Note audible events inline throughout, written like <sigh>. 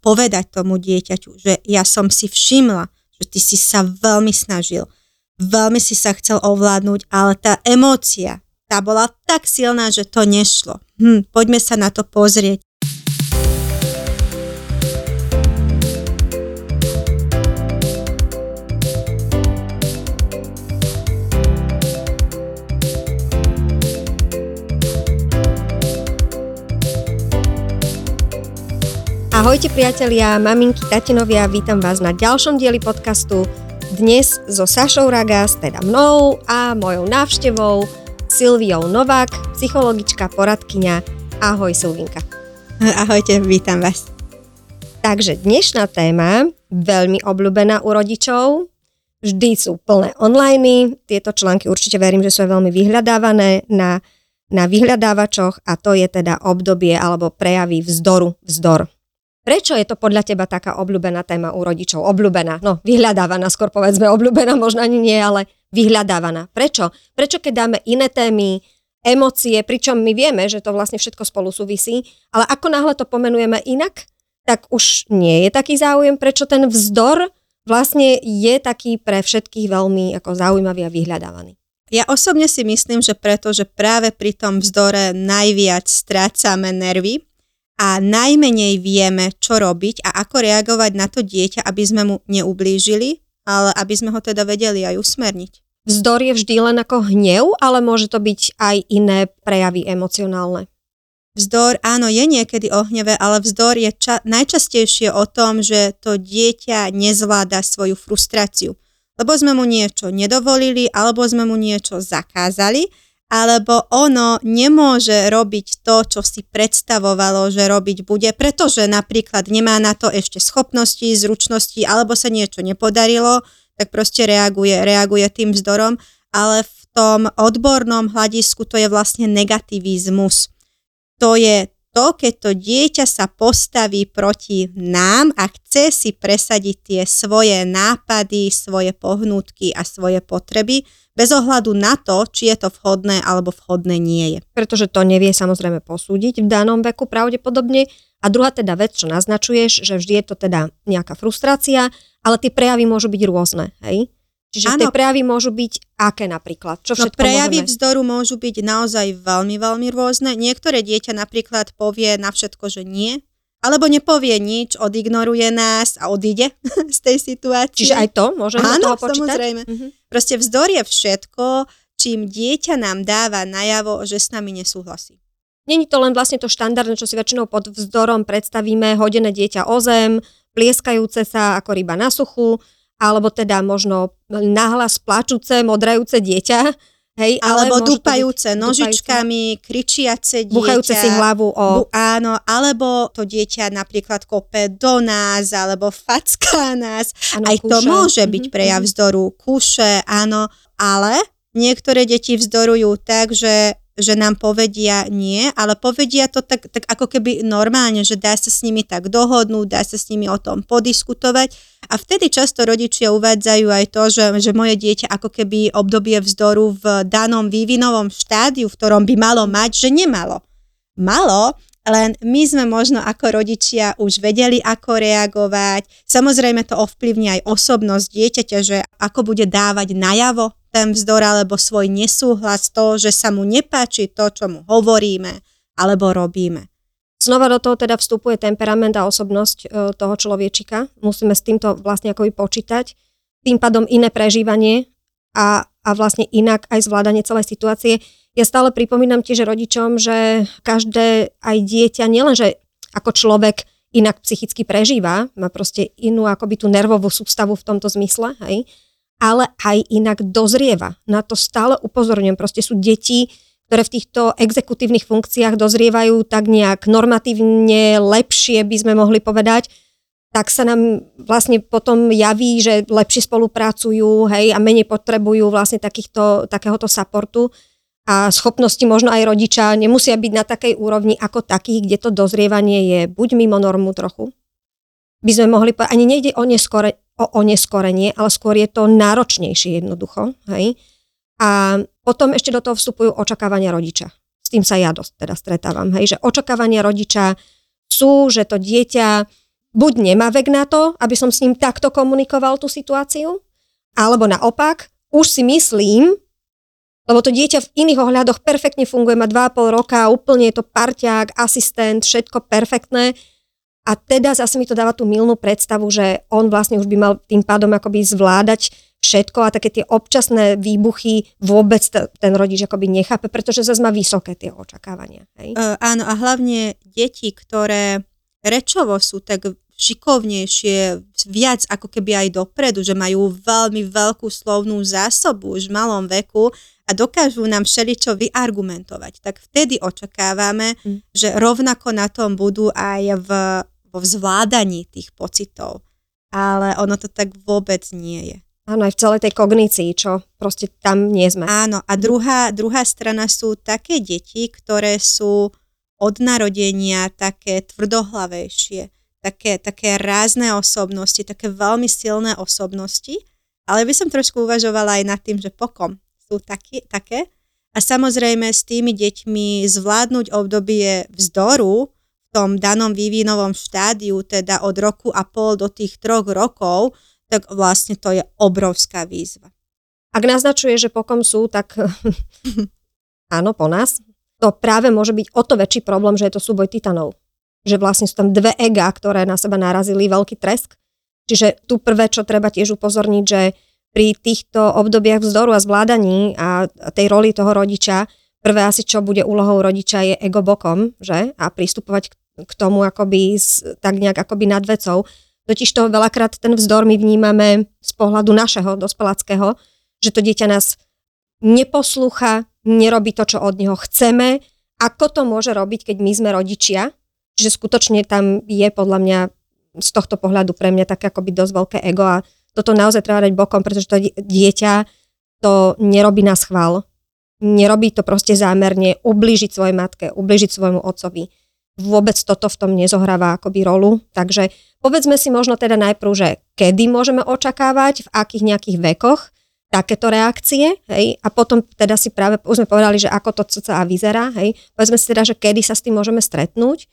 povedať tomu dieťaťu, že ja som si všimla, že ty si sa veľmi snažil, veľmi si sa chcel ovládnuť, ale tá emócia, tá bola tak silná, že to nešlo. Hm, poďme sa na to pozrieť. Ahojte priatelia, maminky, tatinovia, vítam vás na ďalšom dieli podcastu. Dnes so Sašou Ragas, teda mnou a mojou návštevou Silviou Novák, psychologička, poradkyňa. Ahoj Silvinka. Ahojte, vítam vás. Takže dnešná téma, veľmi obľúbená u rodičov, vždy sú plné online, tieto články určite verím, že sú veľmi vyhľadávané na, na vyhľadávačoch a to je teda obdobie alebo prejavy vzdoru, vzdor. Prečo je to podľa teba taká obľúbená téma u rodičov? Obľúbená, no vyhľadávaná, skôr povedzme obľúbená, možno ani nie, ale vyhľadávaná. Prečo? Prečo keď dáme iné témy, emócie, pričom my vieme, že to vlastne všetko spolu súvisí, ale ako náhle to pomenujeme inak, tak už nie je taký záujem, prečo ten vzdor vlastne je taký pre všetkých veľmi ako zaujímavý a vyhľadávaný. Ja osobne si myslím, že preto, že práve pri tom vzdore najviac strácame nervy, a najmenej vieme, čo robiť a ako reagovať na to dieťa, aby sme mu neublížili, ale aby sme ho teda vedeli aj usmerniť. Vzdor je vždy len ako hnev, ale môže to byť aj iné prejavy emocionálne. Vzdor, áno, je niekedy o hneve, ale vzdor je ča- najčastejšie o tom, že to dieťa nezvláda svoju frustráciu. Lebo sme mu niečo nedovolili, alebo sme mu niečo zakázali alebo ono nemôže robiť to, čo si predstavovalo, že robiť bude, pretože napríklad nemá na to ešte schopnosti, zručnosti, alebo sa niečo nepodarilo, tak proste reaguje, reaguje tým vzdorom, ale v tom odbornom hľadisku to je vlastne negativizmus. To je to, keď to dieťa sa postaví proti nám a chce si presadiť tie svoje nápady, svoje pohnutky a svoje potreby, bez ohľadu na to, či je to vhodné alebo vhodné nie je. Pretože to nevie samozrejme posúdiť v danom veku pravdepodobne. A druhá teda vec, čo naznačuješ, že vždy je to teda nejaká frustrácia, ale tie prejavy môžu byť rôzne, hej? Čiže ano. tie prejavy môžu byť aké napríklad? Čo no, všetko no prejavy môžeme? vzdoru môžu byť naozaj veľmi, veľmi rôzne. Niektoré dieťa napríklad povie na všetko, že nie, alebo nepovie nič, odignoruje nás a odíde <laughs> z tej situácie. Čiže aj to môžeme Áno, toho počítať? samozrejme. Mm-hmm. Proste vzdor je všetko, čím dieťa nám dáva najavo, že s nami nesúhlasí. Není to len vlastne to štandardné, čo si väčšinou pod vzdorom predstavíme, hodené dieťa o zem, plieskajúce sa ako ryba na suchu, alebo teda možno nahlas plačúce, modrajúce dieťa, Hej, alebo dúpajúce nožičkami, dúpajúce. kričiace dieťa. Buchajúce si hlavu o... Bu, áno, alebo to dieťa napríklad kope do nás, alebo facká nás. Ano, Aj kúše. to môže byť mm-hmm. prejav vzdoru. Kúše, áno, ale niektoré deti vzdorujú tak, že že nám povedia nie, ale povedia to tak, tak ako keby normálne, že dá sa s nimi tak dohodnúť, dá sa s nimi o tom podiskutovať a vtedy často rodičia uvádzajú aj to, že, že moje dieťa ako keby obdobie vzdoru v danom vývinovom štádiu, v ktorom by malo mať, že nemalo. Malo, len my sme možno ako rodičia už vedeli, ako reagovať. Samozrejme to ovplyvní aj osobnosť dieťaťa, že ako bude dávať najavo ten vzdor alebo svoj nesúhlas, to, že sa mu nepáči to, čo mu hovoríme alebo robíme. Znova do toho teda vstupuje temperament a osobnosť e, toho človečika. Musíme s týmto vlastne ako počítať. Tým pádom iné prežívanie a, a vlastne inak aj zvládanie celej situácie. Ja stále pripomínam tiež rodičom, že každé aj dieťa, nielenže ako človek inak psychicky prežíva, má proste inú akoby tú nervovú sústavu v tomto zmysle, hej, ale aj inak dozrieva. Na to stále upozorňujem. Proste sú deti, ktoré v týchto exekutívnych funkciách dozrievajú tak nejak normatívne lepšie, by sme mohli povedať, tak sa nám vlastne potom javí, že lepšie spolupracujú hej, a menej potrebujú vlastne takýchto, takéhoto supportu a schopnosti možno aj rodiča nemusia byť na takej úrovni ako takých, kde to dozrievanie je buď mimo normu trochu, by sme mohli povedať, ani nejde o neskore, o oneskorenie, ale skôr je to náročnejšie jednoducho. Hej? A potom ešte do toho vstupujú očakávania rodiča. S tým sa ja dosť teda stretávam. Hej? Že očakávania rodiča sú, že to dieťa buď nemá vek na to, aby som s ním takto komunikoval tú situáciu, alebo naopak, už si myslím, lebo to dieťa v iných ohľadoch perfektne funguje, má 2,5 roka, úplne je to parťák, asistent, všetko perfektné. A teda zase mi to dáva tú milnú predstavu, že on vlastne už by mal tým pádom akoby zvládať všetko a také tie občasné výbuchy vôbec ten rodič akoby nechápe, pretože zase má vysoké tie očakávania. Hej? Uh, áno a hlavne deti, ktoré rečovo sú tak šikovnejšie, viac ako keby aj dopredu, že majú veľmi veľkú slovnú zásobu už v malom veku a dokážu nám všeličo vyargumentovať, tak vtedy očakávame, mm. že rovnako na tom budú aj v, vo zvládaní tých pocitov. Ale ono to tak vôbec nie je. Áno, aj v celej tej kognícii, čo proste tam nie sme. Áno, a druhá, druhá strana sú také deti, ktoré sú od narodenia také tvrdohlavejšie, také, také rázne osobnosti, také veľmi silné osobnosti, ale by som trošku uvažovala aj nad tým, že pokom sú taký, také. A samozrejme s tými deťmi zvládnuť obdobie vzdoru tom danom vývinovom štádiu, teda od roku a pol do tých troch rokov, tak vlastne to je obrovská výzva. Ak naznačuje, že pokom sú, tak <laughs> áno, po nás. To práve môže byť o to väčší problém, že je to súboj titanov. Že vlastne sú tam dve ega, ktoré na seba narazili, veľký tresk. Čiže tu prvé, čo treba tiež upozorniť, že pri týchto obdobiach vzdoru a zvládaní a tej roli toho rodiča, prvé asi, čo bude úlohou rodiča, je ego bokom, že? A pristupovať k tomu akoby tak nejak akoby nad vecou Totiž to veľakrát ten vzdor my vnímame z pohľadu našeho dospeláckého, že to dieťa nás neposlúcha, nerobí to, čo od neho chceme. Ako to môže robiť, keď my sme rodičia? Čiže skutočne tam je podľa mňa z tohto pohľadu pre mňa také akoby dosť veľké ego a toto naozaj treba dať bokom, pretože to dieťa to nerobí na schvál. Nerobí to proste zámerne ublížiť svojej matke, ublížiť svojmu otcovi vôbec toto v tom nezohráva akoby rolu. Takže povedzme si možno teda najprv, že kedy môžeme očakávať, v akých nejakých vekoch takéto reakcie, hej, a potom teda si práve, už sme povedali, že ako to cca vyzerá, hej, povedzme si teda, že kedy sa s tým môžeme stretnúť,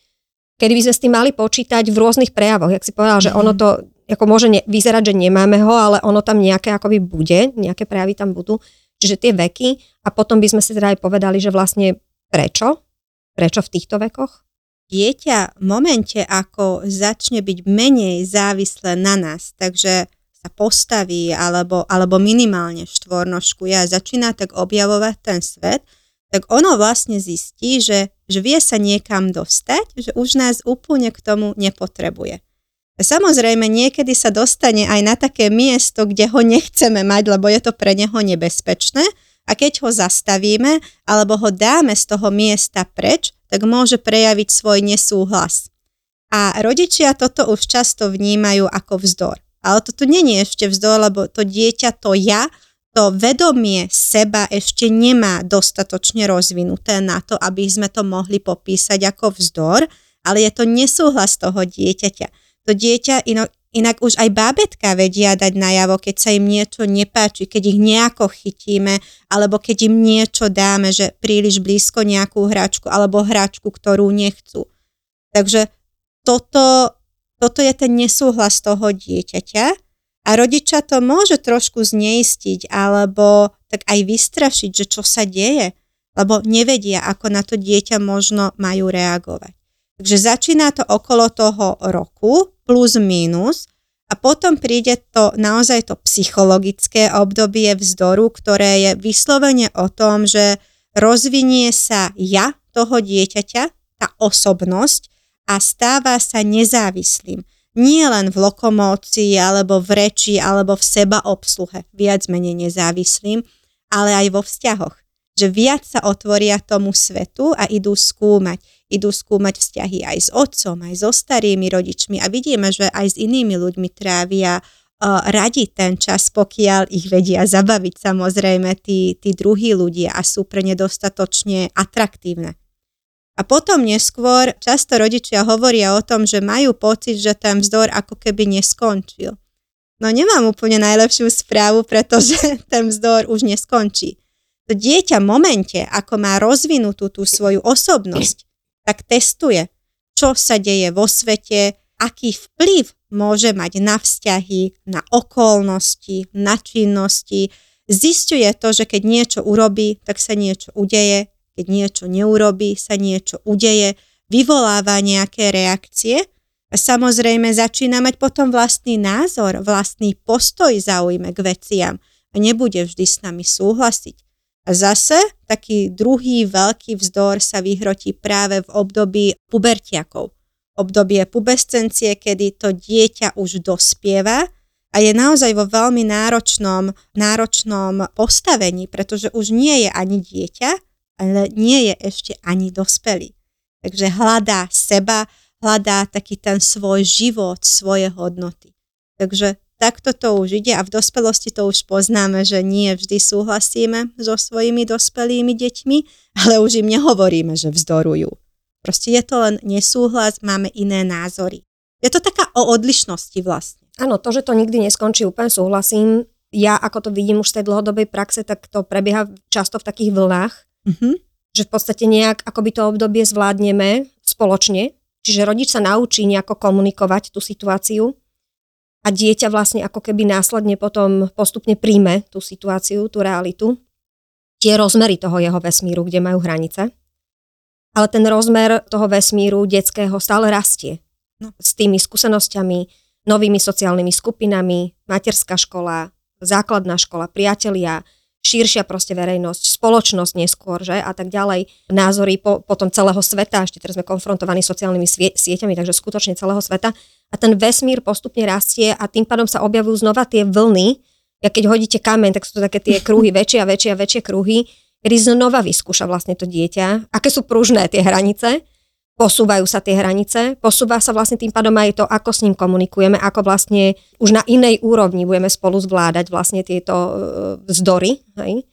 kedy by sme s tým mali počítať v rôznych prejavoch, jak si povedal, že ono mhm. to ako môže ne, vyzerať, že nemáme ho, ale ono tam nejaké akoby bude, nejaké prejavy tam budú, čiže tie veky. A potom by sme si teda aj povedali, že vlastne prečo, prečo v týchto vekoch dieťa v momente, ako začne byť menej závislé na nás, takže sa postaví alebo, alebo minimálne štvornožkuje a začína tak objavovať ten svet, tak ono vlastne zistí, že, že vie sa niekam dostať, že už nás úplne k tomu nepotrebuje. Samozrejme, niekedy sa dostane aj na také miesto, kde ho nechceme mať, lebo je to pre neho nebezpečné, a keď ho zastavíme alebo ho dáme z toho miesta preč, tak môže prejaviť svoj nesúhlas. A rodičia toto už často vnímajú ako vzdor. Ale toto není ešte vzdor, lebo to dieťa, to ja, to vedomie seba ešte nemá dostatočne rozvinuté na to, aby sme to mohli popísať ako vzdor, ale je to nesúhlas toho dieťaťa. To dieťa ino, Inak už aj bábetka vedia dať najavo, keď sa im niečo nepáči, keď ich nejako chytíme, alebo keď im niečo dáme, že príliš blízko nejakú hračku, alebo hračku, ktorú nechcú. Takže toto, toto je ten nesúhlas toho dieťaťa a rodiča to môže trošku zneistiť, alebo tak aj vystrašiť, že čo sa deje, lebo nevedia, ako na to dieťa možno majú reagovať. Takže začína to okolo toho roku, plus minus a potom príde to naozaj to psychologické obdobie vzdoru, ktoré je vyslovene o tom, že rozvinie sa ja toho dieťaťa, tá osobnosť a stáva sa nezávislým. Nie len v lokomócii, alebo v reči, alebo v seba obsluhe, viac menej nezávislým, ale aj vo vzťahoch. Že viac sa otvoria tomu svetu a idú skúmať idú skúmať vzťahy aj s otcom, aj so starými rodičmi a vidíme, že aj s inými ľuďmi trávia uh, radi ten čas, pokiaľ ich vedia zabaviť samozrejme tí, tí druhí ľudia a sú pre ne dostatočne atraktívne. A potom neskôr často rodičia hovoria o tom, že majú pocit, že ten vzdor ako keby neskončil. No nemám úplne najlepšiu správu, pretože <laughs> ten vzdor už neskončí. To dieťa v momente, ako má rozvinutú tú svoju osobnosť, tak testuje, čo sa deje vo svete, aký vplyv môže mať na vzťahy, na okolnosti, na činnosti. Zistuje to, že keď niečo urobí, tak sa niečo udeje, keď niečo neurobí, sa niečo udeje, vyvoláva nejaké reakcie a samozrejme začína mať potom vlastný názor, vlastný postoj zaujme k veciam a nebude vždy s nami súhlasiť. A zase taký druhý veľký vzdor sa vyhrotí práve v období pubertiakov. Obdobie pubescencie, kedy to dieťa už dospieva a je naozaj vo veľmi náročnom, náročnom postavení, pretože už nie je ani dieťa, ale nie je ešte ani dospelý. Takže hľadá seba, hľadá taký ten svoj život, svoje hodnoty. Takže takto to už ide a v dospelosti to už poznáme, že nie vždy súhlasíme so svojimi dospelými deťmi, ale už im nehovoríme, že vzdorujú. Proste je to len nesúhlas, máme iné názory. Je to taká o odlišnosti vlastne. Áno, to, že to nikdy neskončí, úplne súhlasím. Ja, ako to vidím už z tej dlhodobej praxe, tak to prebieha často v takých vlnách. Mm-hmm. Že v podstate nejak akoby to obdobie zvládneme spoločne. Čiže rodič sa naučí nejako komunikovať tú situáciu a dieťa vlastne ako keby následne potom postupne príjme tú situáciu, tú realitu, tie rozmery toho jeho vesmíru, kde majú hranice. Ale ten rozmer toho vesmíru detského stále rastie. No. S tými skúsenosťami, novými sociálnymi skupinami, materská škola, základná škola, priatelia, širšia proste verejnosť, spoločnosť neskôr, že? A tak ďalej, názory po, potom celého sveta, ešte teraz sme konfrontovaní sociálnymi svie, sieťami, takže skutočne celého sveta. A ten vesmír postupne rastie a tým pádom sa objavujú znova tie vlny, ja keď hodíte kameň, tak sú to také tie <laughs> kruhy, väčšie a väčšie a väčšie kruhy, kedy znova vyskúša vlastne to dieťa, aké sú pružné tie hranice, posúvajú sa tie hranice, posúva sa vlastne tým pádom aj to, ako s ním komunikujeme, ako vlastne už na inej úrovni budeme spolu zvládať vlastne tieto uh, vzdory. Hej?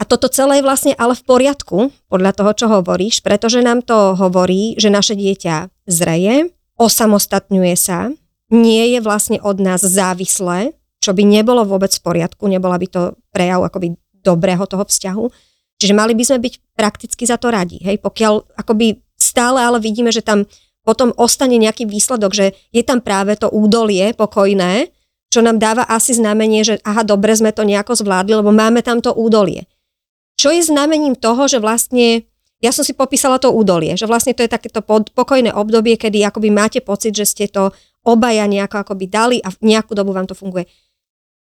A toto celé je vlastne ale v poriadku, podľa toho, čo hovoríš, pretože nám to hovorí, že naše dieťa zreje, osamostatňuje sa, nie je vlastne od nás závislé, čo by nebolo vôbec v poriadku, nebola by to prejav akoby dobrého toho vzťahu. Čiže mali by sme byť prakticky za to radi. Hej? Pokiaľ akoby stále ale vidíme, že tam potom ostane nejaký výsledok, že je tam práve to údolie pokojné, čo nám dáva asi znamenie, že aha, dobre sme to nejako zvládli, lebo máme tam to údolie. Čo je znamením toho, že vlastne ja som si popísala to údolie, že vlastne to je takéto pokojné obdobie, kedy akoby máte pocit, že ste to obaja nejako akoby dali a nejakú dobu vám to funguje.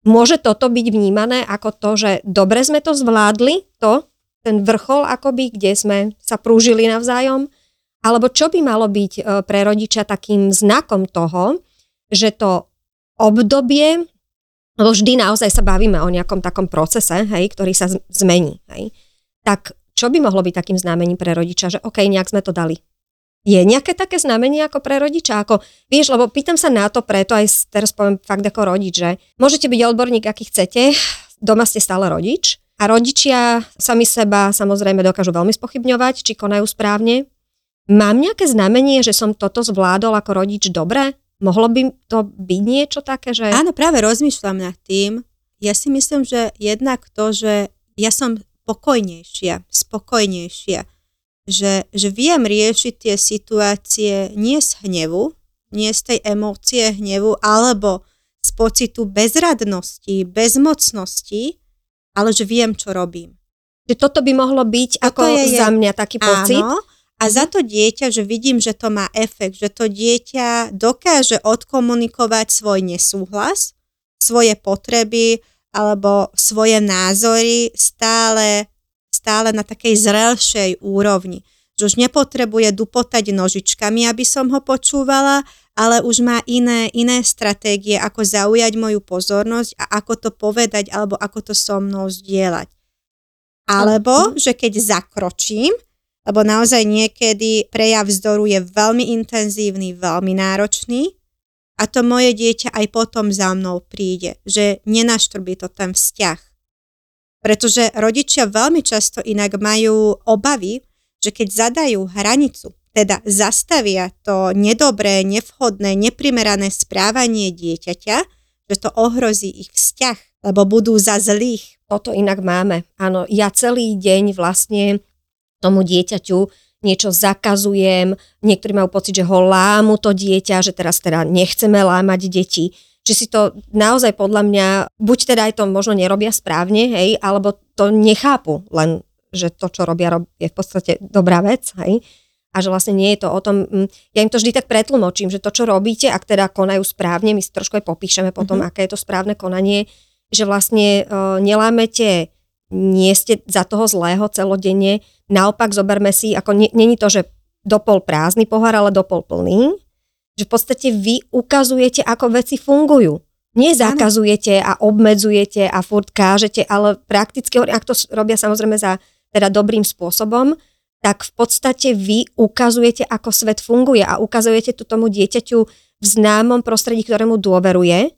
Môže toto byť vnímané ako to, že dobre sme to zvládli, to, ten vrchol akoby, kde sme sa prúžili navzájom, alebo čo by malo byť e, pre rodiča takým znakom toho, že to obdobie, lebo vždy naozaj sa bavíme o nejakom takom procese, hej, ktorý sa zmení, hej, tak čo by mohlo byť takým znamením pre rodiča, že OK, nejak sme to dali? Je nejaké také znamenie ako pre rodiča? Ako, vieš, lebo pýtam sa na to preto, aj teraz poviem fakt ako rodič, že môžete byť odborník, aký chcete, doma ste stále rodič a rodičia sami seba samozrejme dokážu veľmi spochybňovať, či konajú správne. Mám nejaké znamenie, že som toto zvládol ako rodič dobre? Mohlo by to byť niečo také, že... Áno, práve rozmýšľam nad tým. Ja si myslím, že jednak to, že ja som pokojnejšia, spokojnejšia. Že, že viem riešiť tie situácie nie z hnevu, nie z tej emócie hnevu, alebo z pocitu bezradnosti, bezmocnosti, ale že viem, čo robím. Že toto by mohlo byť toto ako je, za mňa taký pocit. Áno, a za to dieťa, že vidím, že to má efekt, že to dieťa dokáže odkomunikovať svoj nesúhlas, svoje potreby, alebo svoje názory stále, stále na takej zrelšej úrovni. Že už nepotrebuje dupotať nožičkami, aby som ho počúvala, ale už má iné, iné stratégie, ako zaujať moju pozornosť a ako to povedať alebo ako to so mnou zdieľať. Alebo, že keď zakročím, lebo naozaj niekedy prejav vzdoru je veľmi intenzívny, veľmi náročný, a to moje dieťa aj potom za mnou príde, že nenaštrbí to ten vzťah. Pretože rodičia veľmi často inak majú obavy, že keď zadajú hranicu, teda zastavia to nedobré, nevhodné, neprimerané správanie dieťaťa, že to ohrozí ich vzťah, lebo budú za zlých. Toto inak máme. Áno, ja celý deň vlastne tomu dieťaťu niečo zakazujem, niektorí majú pocit, že ho lámu to dieťa, že teraz teda nechceme lámať deti. Či si to naozaj podľa mňa, buď teda aj to možno nerobia správne, hej, alebo to nechápu, len že to, čo robia, je v podstate dobrá vec, hej a že vlastne nie je to o tom, mm, ja im to vždy tak pretlmočím, že to, čo robíte, ak teda konajú správne, my si trošku aj popíšeme potom, mm-hmm. aké je to správne konanie, že vlastne uh, nelámete, nie ste za toho zlého celodenne, naopak zoberme si, ako není to, že dopol prázdny pohár, ale dopol plný, že v podstate vy ukazujete, ako veci fungujú. Nezakazujete a obmedzujete a furt kážete, ale prakticky, ak to robia samozrejme za teda dobrým spôsobom, tak v podstate vy ukazujete, ako svet funguje a ukazujete to tomu dieťaťu v známom prostredí, ktorému dôveruje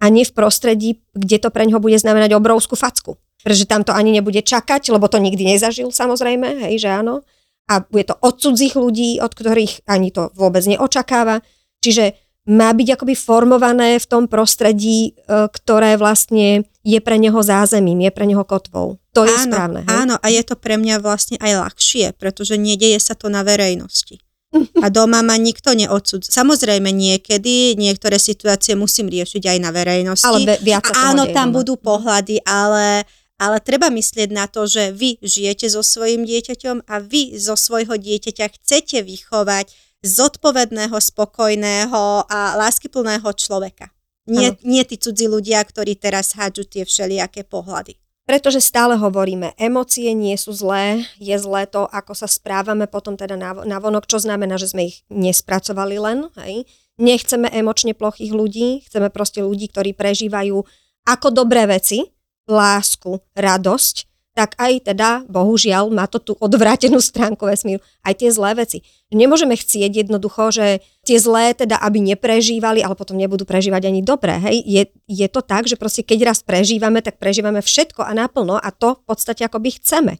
a nie v prostredí, kde to pre ňoho bude znamenať obrovskú facku. Pretože tam to ani nebude čakať, lebo to nikdy nezažil samozrejme, hej, že áno. A bude to od cudzích ľudí, od ktorých ani to vôbec neočakáva. Čiže má byť akoby formované v tom prostredí, e, ktoré vlastne je pre neho zázemím, je pre neho kotvou. To je áno, správne. Hej? Áno, a je to pre mňa vlastne aj ľahšie, pretože nedeje sa to na verejnosti. <laughs> A doma ma nikto neodsud. Samozrejme niekedy niektoré situácie musím riešiť aj na verejnosti. Ale viac a áno, tam doma. budú pohľady, ale, ale treba myslieť na to, že vy žijete so svojím dieťaťom a vy zo svojho dieťaťa chcete vychovať zodpovedného, spokojného a láskyplného človeka. Nie, nie tí cudzí ľudia, ktorí teraz hádžu tie všelijaké pohľady. Pretože stále hovoríme, emócie nie sú zlé, je zlé to, ako sa správame potom teda na vonok, čo znamená, že sme ich nespracovali len. Hej. Nechceme emočne plochých ľudí, chceme proste ľudí, ktorí prežívajú ako dobré veci, lásku, radosť tak aj teda, bohužiaľ, má to tú odvrátenú stránku vesmíru, aj tie zlé veci. Nemôžeme chcieť jednoducho, že tie zlé teda, aby neprežívali, ale potom nebudú prežívať ani dobré. Hej? Je, je to tak, že proste keď raz prežívame, tak prežívame všetko a naplno a to v podstate akoby chceme.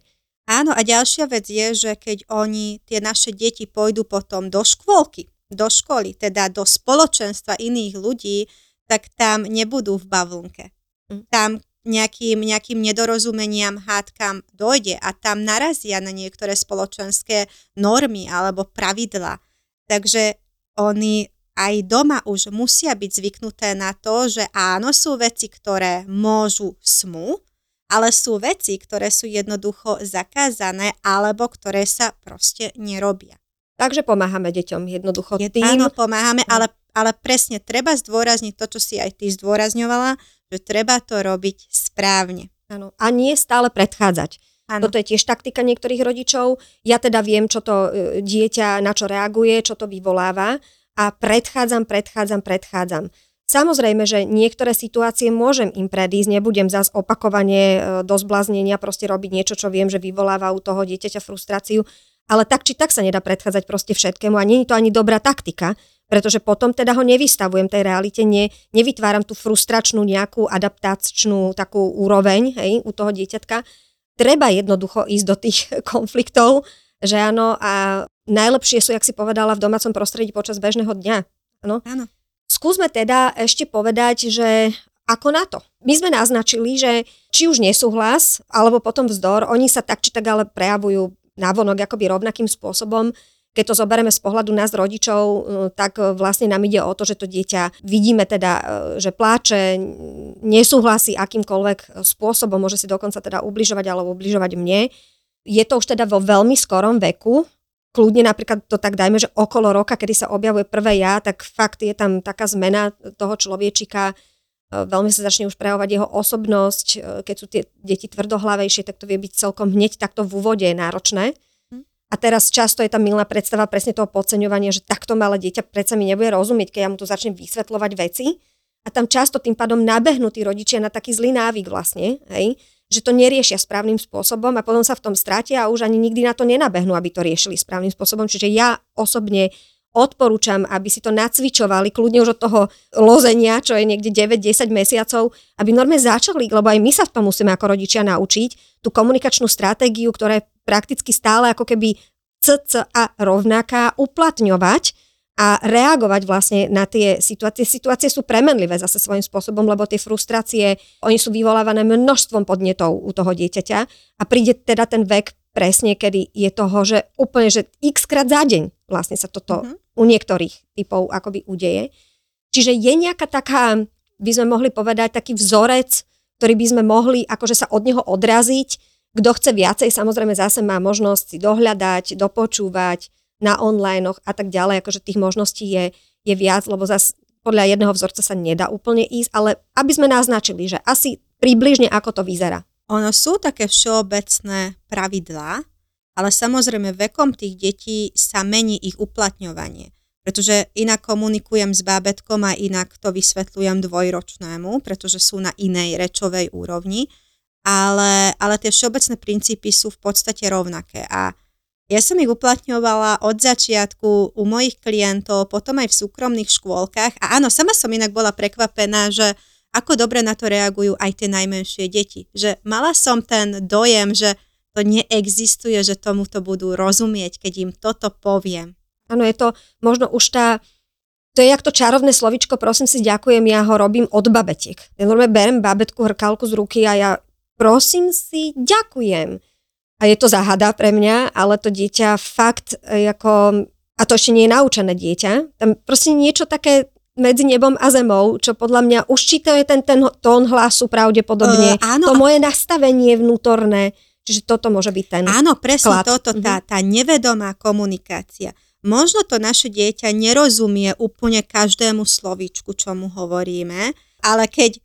Áno a ďalšia vec je, že keď oni, tie naše deti pôjdu potom do škôlky, do školy, teda do spoločenstva iných ľudí, tak tam nebudú v bavlnke. Hm. Tam nejakým, nejakým nedorozumeniam, hádkam dojde a tam narazia na niektoré spoločenské normy alebo pravidla. Takže oni aj doma už musia byť zvyknuté na to, že áno, sú veci, ktoré môžu smú, ale sú veci, ktoré sú jednoducho zakázané alebo ktoré sa proste nerobia. Takže pomáhame deťom jednoducho tým. Áno, pomáhame, ale, ale presne treba zdôrazniť to, čo si aj ty zdôrazňovala, že treba to robiť správne. Áno. A nie stále predchádzať. Ano. Toto je tiež taktika niektorých rodičov. Ja teda viem, čo to e, dieťa, na čo reaguje, čo to vyvoláva a predchádzam, predchádzam, predchádzam. Samozrejme, že niektoré situácie môžem im predísť, nebudem zas opakovanie e, do zblaznenia proste robiť niečo, čo viem, že vyvoláva u toho dieťaťa frustráciu, ale tak či tak sa nedá predchádzať proste všetkému a nie je to ani dobrá taktika, pretože potom teda ho nevystavujem tej realite, ne, nevytváram tú frustračnú nejakú adaptačnú takú úroveň hej, u toho dieťatka. Treba jednoducho ísť do tých <laughs> konfliktov, že áno, a najlepšie sú, jak si povedala, v domácom prostredí počas bežného dňa. Áno. áno. Skúsme teda ešte povedať, že ako na to. My sme naznačili, že či už nesúhlas, alebo potom vzdor, oni sa tak či tak ale prejavujú navonok akoby rovnakým spôsobom keď to zoberieme z pohľadu nás rodičov, e, tak e, vlastne nám ide o to, že to dieťa vidíme teda, e, že pláče, nesúhlasí akýmkoľvek spôsobom, môže si dokonca teda ubližovať alebo ubližovať mne. Je to už teda vo veľmi skorom veku, kľudne napríklad to tak dajme, že okolo roka, kedy sa objavuje prvé ja, tak fakt je tam taká zmena toho človečika, veľmi sa začne už prejavovať jeho osobnosť, keď sú tie deti tvrdohlavejšie, tak to vie byť celkom hneď takto v úvode náročné. A teraz často je tam milná predstava presne toho podceňovania, že takto malé dieťa predsa mi nebude rozumieť, keď ja mu tu začnem vysvetľovať veci. A tam často tým pádom nabehnú tí rodičia na taký zlý návyk vlastne, hej, že to neriešia správnym spôsobom a potom sa v tom strátia a už ani nikdy na to nenabehnú, aby to riešili správnym spôsobom. Čiže ja osobne odporúčam, aby si to nacvičovali, kľudne už od toho lozenia, čo je niekde 9-10 mesiacov, aby norme začali, lebo aj my sa v tom musíme ako rodičia naučiť, tú komunikačnú stratégiu, ktorá je prakticky stále ako keby CCA rovnaká, uplatňovať a reagovať vlastne na tie situácie. Situácie sú premenlivé zase svojím spôsobom, lebo tie frustrácie, oni sú vyvolávané množstvom podnetov u toho dieťaťa a príde teda ten vek presne, kedy je toho, že úplne, že x krát za deň vlastne sa toto mm-hmm. u niektorých typov akoby udeje. Čiže je nejaká taká, by sme mohli povedať, taký vzorec, ktorý by sme mohli akože sa od neho odraziť. Kto chce viacej, samozrejme zase má možnosť si dohľadať, dopočúvať na online a tak ďalej, akože tých možností je, je viac, lebo zase podľa jedného vzorca sa nedá úplne ísť, ale aby sme naznačili, že asi približne ako to vyzerá. Ono sú také všeobecné pravidlá, ale samozrejme vekom tých detí sa mení ich uplatňovanie. Pretože inak komunikujem s bábetkom a inak to vysvetľujem dvojročnému, pretože sú na inej rečovej úrovni, ale, ale tie všeobecné princípy sú v podstate rovnaké. A ja som ich uplatňovala od začiatku u mojich klientov, potom aj v súkromných škôlkach. A áno, sama som inak bola prekvapená, že ako dobre na to reagujú aj tie najmenšie deti. Že mala som ten dojem, že to neexistuje, že tomu to budú rozumieť, keď im toto poviem. Áno, je to možno už tá, to je jak to čarovné slovičko, prosím si, ďakujem, ja ho robím od babetiek. Ja normálne berem babetku, hrkálku z ruky a ja prosím si, ďakujem a je to záhada pre mňa, ale to dieťa fakt e, ako, a to ešte nie je naučené dieťa, tam proste niečo také medzi nebom a zemou, čo podľa mňa už či to je ten, ten tón hlasu pravdepodobne, uh, áno, to moje nastavenie vnútorné, čiže toto môže byť ten Áno, presne klad. toto, tá, mhm. tá nevedomá komunikácia. Možno to naše dieťa nerozumie úplne každému slovíčku, čo mu hovoríme, ale keď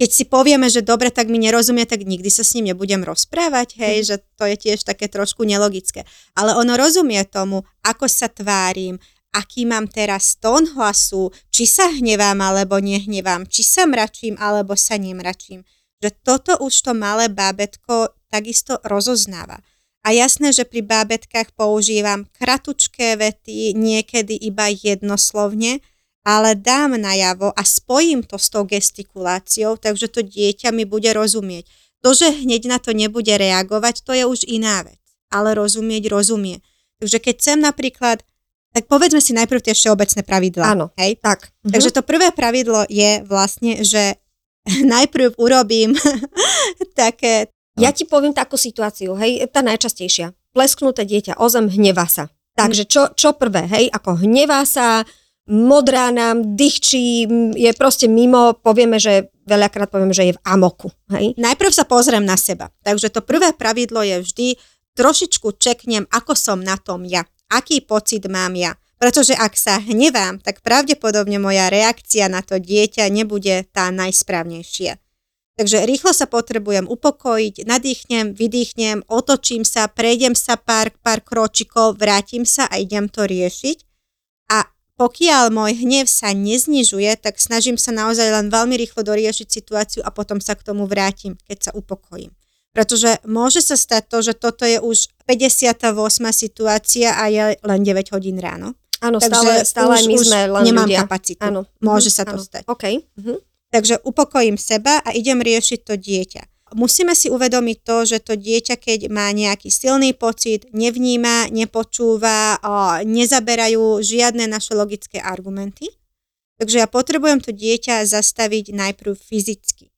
keď si povieme, že dobre, tak mi nerozumie, tak nikdy sa s ním nebudem rozprávať, hej, mm. že to je tiež také trošku nelogické. Ale ono rozumie tomu, ako sa tvárim, aký mám teraz tón hlasu, či sa hnevám alebo nehnevám, či sa mračím alebo sa nemračím. Že toto už to malé bábetko takisto rozoznáva. A jasné, že pri bábetkách používam kratučké vety, niekedy iba jednoslovne, ale dám najavo a spojím to s tou gestikuláciou, takže to dieťa mi bude rozumieť. To, že hneď na to nebude reagovať, to je už iná vec. Ale rozumieť rozumie. Takže keď chcem napríklad, tak povedzme si najprv tie všeobecné pravidlá. Áno, hej? tak. Mhm. Takže to prvé pravidlo je vlastne, že <laughs> najprv urobím <laughs> také... Ja ti poviem takú situáciu, hej, tá najčastejšia. Plesknuté dieťa o zem hnevá sa. Takže čo, čo prvé, hej, ako hnevá sa, modrá nám, dychčí, je proste mimo, povieme, že veľakrát povieme, že je v amoku. Hej? Najprv sa pozriem na seba. Takže to prvé pravidlo je vždy trošičku čeknem, ako som na tom ja. Aký pocit mám ja. Pretože ak sa hnevám, tak pravdepodobne moja reakcia na to dieťa nebude tá najsprávnejšia. Takže rýchlo sa potrebujem upokojiť, nadýchnem, vydýchnem, otočím sa, prejdem sa pár, pár kročikov, vrátim sa a idem to riešiť. Pokiaľ môj hnev sa neznižuje, tak snažím sa naozaj len veľmi rýchlo doriešiť situáciu a potom sa k tomu vrátim, keď sa upokojím. Pretože môže sa stať to, že toto je už 58. situácia a je len 9 hodín ráno. Áno, stále, stále už, my sme len nemám ľudia. kapacitu. Áno. Môže sa to áno. stať. Okay. Uh-huh. Takže upokojím seba a idem riešiť to dieťa musíme si uvedomiť to, že to dieťa, keď má nejaký silný pocit, nevníma, nepočúva, nezaberajú žiadne naše logické argumenty. Takže ja potrebujem to dieťa zastaviť najprv fyzicky.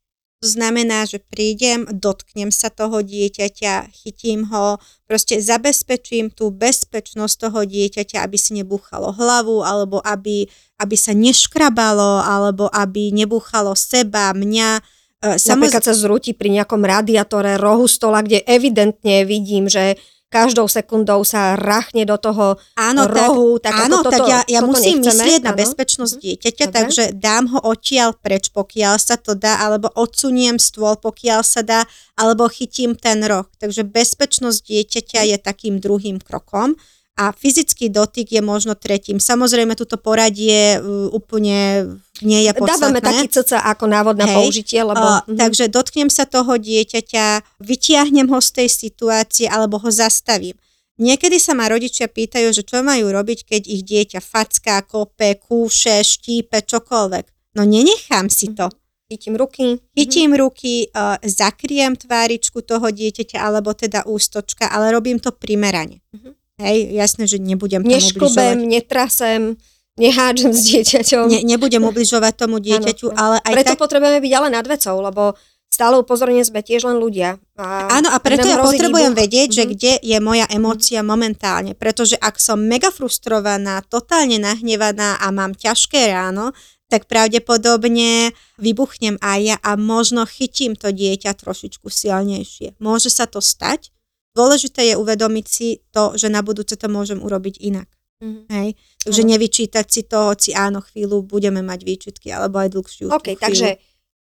To znamená, že prídem, dotknem sa toho dieťaťa, chytím ho, proste zabezpečím tú bezpečnosť toho dieťaťa, aby si nebúchalo hlavu, alebo aby, aby sa neškrabalo, alebo aby nebúchalo seba, mňa, Uh, Napríklad sa zrúti pri nejakom radiátore rohu stola, kde evidentne vidím, že každou sekundou sa rachne do toho áno, rohu. Tak, tak áno, toto, tak ja, ja musím nechceme. myslieť na bezpečnosť mhm. dieťaťa, Dobre. takže dám ho odtiaľ preč, pokiaľ sa to dá, alebo odsuniem stôl, pokiaľ sa dá, alebo chytím ten roh. Takže bezpečnosť dieťaťa je takým druhým krokom a fyzický dotyk je možno tretím. Samozrejme, toto poradie uh, úplne nie je podstatné. Dávame taký cca ako návod na Hej. použitie, lebo... Uh, uh-huh. Takže dotknem sa toho dieťaťa, vytiahnem ho z tej situácie alebo ho zastavím. Niekedy sa ma rodičia pýtajú, že čo majú robiť, keď ich dieťa facká, kope, kúše, štípe, čokoľvek. No nenechám si to. Chytím ruky. Chytím ruky, uh, zakriem tváričku toho dieťaťa alebo teda ústočka, ale robím to primerane. Uh-huh. Hej, jasné, že nebudem Nešklbem, netrasem, nehádžem s dieťaťom. Ne, nebudem ubližovať tomu dieťaťu, ano, ale aj Preto tak... potrebujeme byť ale nad vecou, lebo stále upozorne sme tiež len ľudia. A Áno, a preto ja potrebujem výbuch. vedieť, že mm-hmm. kde je moja emócia mm-hmm. momentálne. Pretože ak som mega frustrovaná, totálne nahnevaná a mám ťažké ráno, tak pravdepodobne vybuchnem aj ja a možno chytím to dieťa trošičku silnejšie. Môže sa to stať. Dôležité je uvedomiť si to, že na budúce to môžem urobiť inak. Mm-hmm. Hej? Takže nevyčítať si to, hoci áno, chvíľu budeme mať výčitky, alebo aj dlhšiu OK, chvíľu. takže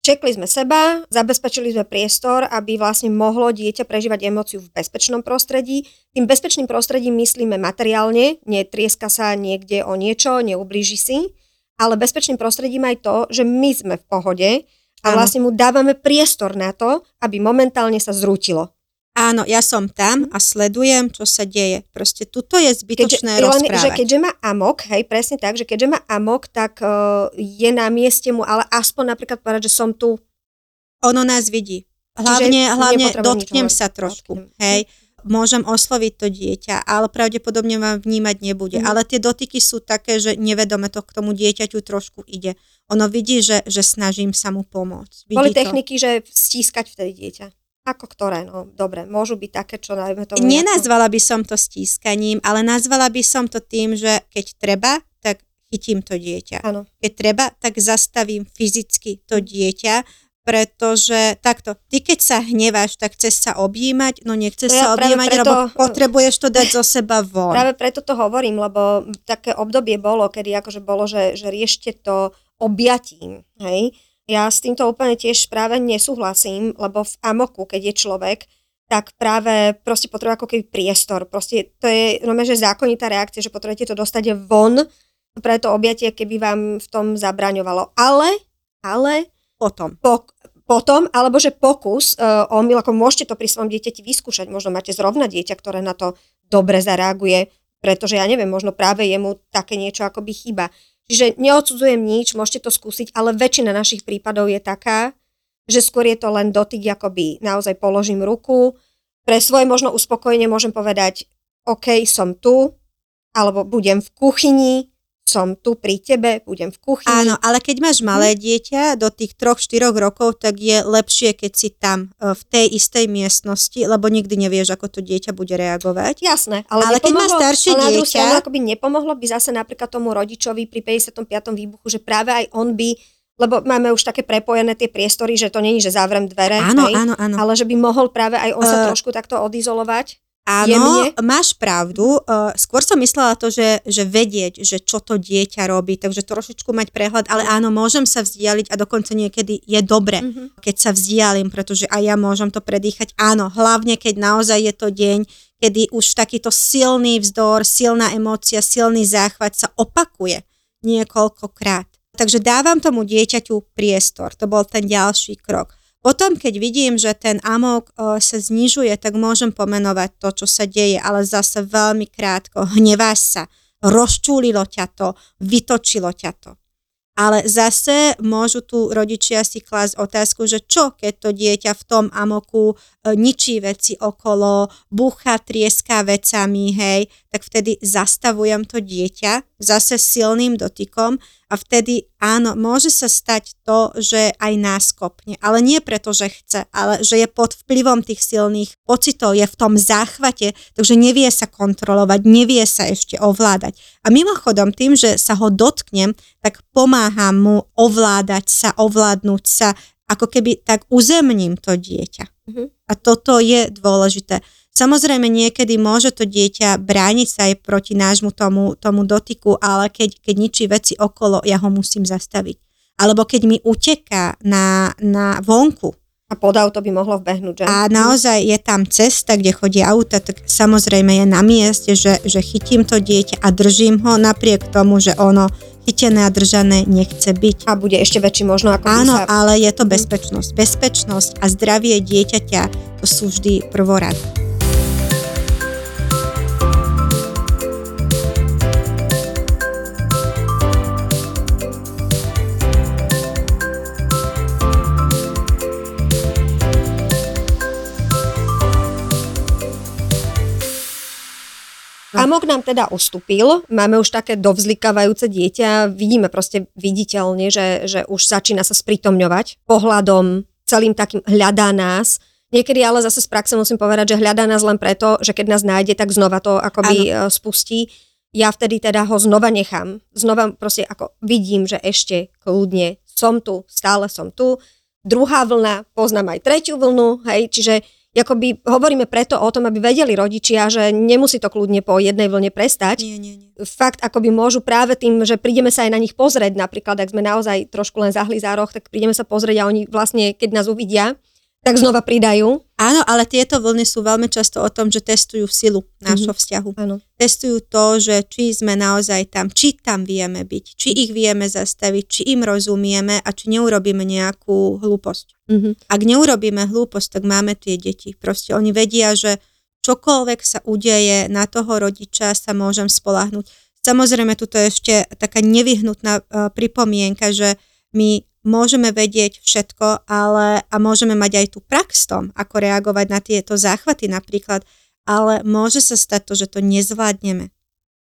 čekli sme seba, zabezpečili sme priestor, aby vlastne mohlo dieťa prežívať emóciu v bezpečnom prostredí. Tým bezpečným prostredím myslíme materiálne, netrieska sa niekde o niečo, neublíži si ale bezpečným prostredím aj to, že my sme v pohode a vlastne mu dávame priestor na to, aby momentálne sa zrútilo. Áno, ja som tam a sledujem, čo sa deje. Proste tuto je zbytočné keďže, rozprávať. Že keďže má amok, hej, presne tak, že keďže má amok, tak uh, je na mieste mu, ale aspoň napríklad povedať, že som tu. Ono nás vidí. Hlavne, hlavne dotknem sa trošku, dotknem. hej môžem osloviť to dieťa, ale pravdepodobne vám vnímať nebude. Mm. Ale tie dotyky sú také, že nevedome to k tomu dieťaťu trošku ide. Ono vidí, že, že snažím sa mu pomôcť. Vidí Boli to. techniky, že stískať vtedy dieťa. Ako ktoré? No dobre, môžu byť také, čo najmä to... Nenazvala by som to stískaním, ale nazvala by som to tým, že keď treba, tak chytím to dieťa. Ano. Keď treba, tak zastavím fyzicky to dieťa, pretože takto, ty keď sa hneváš, tak chceš sa objímať, no nechceš ja sa objímať, preto, lebo potrebuješ to dať zo seba von. Práve preto to hovorím, lebo také obdobie bolo, kedy akože bolo, že, že riešte to objatím, hej. Ja s týmto úplne tiež práve nesúhlasím, lebo v amoku, keď je človek, tak práve proste potrebuje ako keby priestor. Proste to je no, že zákonitá reakcia, že potrebujete to dostať von pre to objatie, keby vám v tom zabraňovalo. Ale, ale potom. Po, potom, alebo že pokus uh, o omyl, ako môžete to pri svojom dieťati vyskúšať, možno máte zrovna dieťa, ktoré na to dobre zareaguje, pretože ja neviem, možno práve jemu také niečo akoby chýba. Čiže neodsudzujem nič, môžete to skúsiť, ale väčšina našich prípadov je taká, že skôr je to len dotyk, akoby naozaj položím ruku. Pre svoje možno uspokojenie môžem povedať, OK, som tu, alebo budem v kuchyni, som tu pri tebe, budem v kuchyni. Áno, ale keď máš malé hm. dieťa do tých 3-4 rokov, tak je lepšie, keď si tam e, v tej istej miestnosti, lebo nikdy nevieš, ako to dieťa bude reagovať. Jasné, ale, ale keď máš staršie ale dieťa... Ale akoby nepomohlo by zase napríklad tomu rodičovi pri 55. výbuchu, že práve aj on by lebo máme už také prepojené tie priestory, že to není, že zavrem dvere, áno, hej, áno, áno. ale že by mohol práve aj on sa uh, trošku takto odizolovať. Áno, jemne. máš pravdu. Skôr som myslela to, že, že vedieť, že čo to dieťa robí, takže trošičku mať prehľad, ale áno, môžem sa vzdialiť a dokonca niekedy je dobre, mm-hmm. keď sa vzdialím, pretože aj ja môžem to predýchať. Áno, hlavne keď naozaj je to deň, kedy už takýto silný vzdor, silná emócia, silný záchvat sa opakuje niekoľkokrát. Takže dávam tomu dieťaťu priestor. To bol ten ďalší krok. Potom, keď vidím, že ten amok o, sa znižuje, tak môžem pomenovať to, čo sa deje, ale zase veľmi krátko. Hneváš sa, rozčúlilo ťa to, vytočilo ťa to. Ale zase môžu tu rodičia si klásť otázku, že čo keď to dieťa v tom amoku e, ničí veci okolo, bucha, trieská vecami, hej, tak vtedy zastavujem to dieťa zase silným dotykom a vtedy áno, môže sa stať to, že aj nás kopne, ale nie preto, že chce, ale že je pod vplyvom tých silných pocitov, je v tom záchvate, takže nevie sa kontrolovať, nevie sa ešte ovládať. A mimochodom, tým, že sa ho dotknem, tak pomáham mu ovládať sa, ovládnuť sa, ako keby tak uzemním to dieťa. Uh-huh. A toto je dôležité. Samozrejme, niekedy môže to dieťa brániť sa aj proti nášmu tomu, tomu dotyku, ale keď, keď ničí veci okolo, ja ho musím zastaviť. Alebo keď mi uteká na, na vonku. A pod auto by mohlo vbehnúť, že? A naozaj je tam cesta, kde chodí auta, tak samozrejme je na mieste, že, že chytím to dieťa a držím ho napriek tomu, že ono chytené a držané nechce byť. A bude ešte väčší možno ako Áno, sa... ale je to bezpečnosť. Bezpečnosť a zdravie dieťaťa to sú vždy prvorad. Amok nám teda ustúpil, máme už také dovzlikávajúce dieťa, vidíme proste viditeľne, že, že už začína sa spritomňovať pohľadom, celým takým hľadá nás. Niekedy ale zase z praxe musím povedať, že hľadá nás len preto, že keď nás nájde, tak znova to akoby ano. E, spustí. Ja vtedy teda ho znova nechám. Znova proste ako vidím, že ešte kľudne som tu, stále som tu. Druhá vlna, poznám aj tretiu vlnu, hej, čiže akoby hovoríme preto o tom, aby vedeli rodičia, že nemusí to kľudne po jednej vlne prestať. Nie, nie, nie. Fakt akoby môžu práve tým, že prídeme sa aj na nich pozrieť, napríklad ak sme naozaj trošku len zahli zároch, tak prídeme sa pozrieť a oni vlastne, keď nás uvidia, tak znova pridajú. Áno, ale tieto vlny sú veľmi často o tom, že testujú silu nášho mm-hmm. vzťahu. Áno. Testujú to, že či sme naozaj tam, či tam vieme byť, či ich vieme zastaviť, či im rozumieme a či neurobíme nejakú hlúposť. Mm-hmm. Ak neurobíme hlúposť, tak máme tie deti. Proste oni vedia, že čokoľvek sa udeje, na toho rodiča sa môžem spolahnuť. Samozrejme, tuto je ešte taká nevyhnutná uh, pripomienka, že my môžeme vedieť všetko, ale a môžeme mať aj tú prax tom, ako reagovať na tieto záchvaty napríklad, ale môže sa stať to, že to nezvládneme.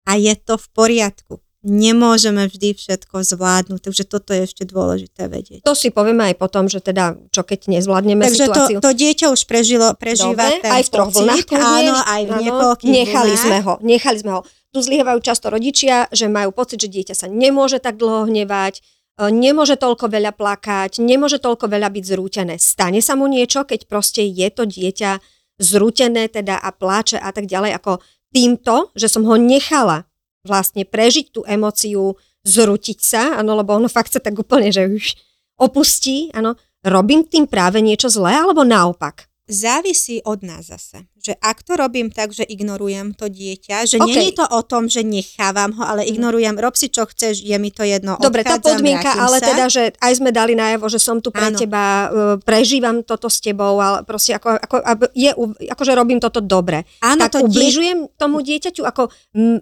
A je to v poriadku. Nemôžeme vždy všetko zvládnuť, takže toto je ešte dôležité vedieť. To si povieme aj potom, že teda, čo keď nezvládneme takže situáciu. Takže to, to dieťa už prežilo, prežíva Dobre, ten aj v troch vlnách. Áno, aj v niekoľkých Nechali vlnách. sme ho, nechali sme ho. Tu zlievajú často rodičia, že majú pocit, že dieťa sa nemôže tak dlho hnevať, nemôže toľko veľa plakať, nemôže toľko veľa byť zrútené. Stane sa mu niečo, keď proste je to dieťa zrútené teda a pláče a tak ďalej, ako týmto, že som ho nechala vlastne prežiť tú emóciu, zrútiť sa, áno, lebo ono fakt sa tak úplne, že už opustí, áno, robím tým práve niečo zlé, alebo naopak? Závisí od nás zase. Že ak to robím tak, že ignorujem to dieťa, že okay. nie je to o tom, že nechávam ho, ale mhm. ignorujem, rob si čo chceš, je mi to jedno. Dobre, tá podmienka, ale sa. teda, že aj sme dali najavo, že som tu pre Áno. teba, e, prežívam toto s tebou, ale proste ako, ako, je, akože robím toto dobre. Áno, tak to ubližujem die... tomu dieťaťu, ako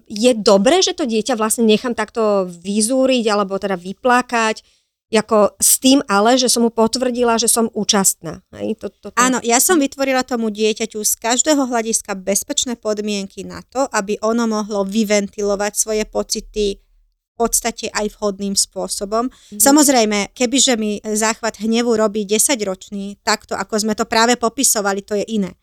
je dobré, že to dieťa vlastne nechám takto vyzúriť alebo teda vyplakať, ako s tým ale, že som mu potvrdila, že som účastná. Hej, to, to, to. Áno, ja som vytvorila tomu dieťaťu z každého hľadiska bezpečné podmienky na to, aby ono mohlo vyventilovať svoje pocity v podstate aj vhodným spôsobom. Mm. Samozrejme, kebyže mi záchvat hnevu robí 10 ročný, takto ako sme to práve popisovali, to je iné.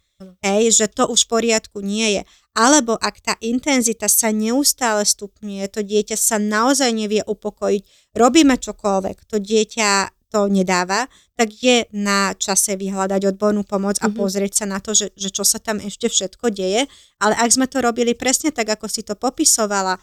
Hej, že to už v poriadku nie je. Alebo ak tá intenzita sa neustále stupňuje, to dieťa sa naozaj nevie upokojiť, robíme čokoľvek, to dieťa to nedáva, tak je na čase vyhľadať odbornú pomoc a mm-hmm. pozrieť sa na to, že, že čo sa tam ešte všetko deje. Ale ak sme to robili presne tak, ako si to popisovala,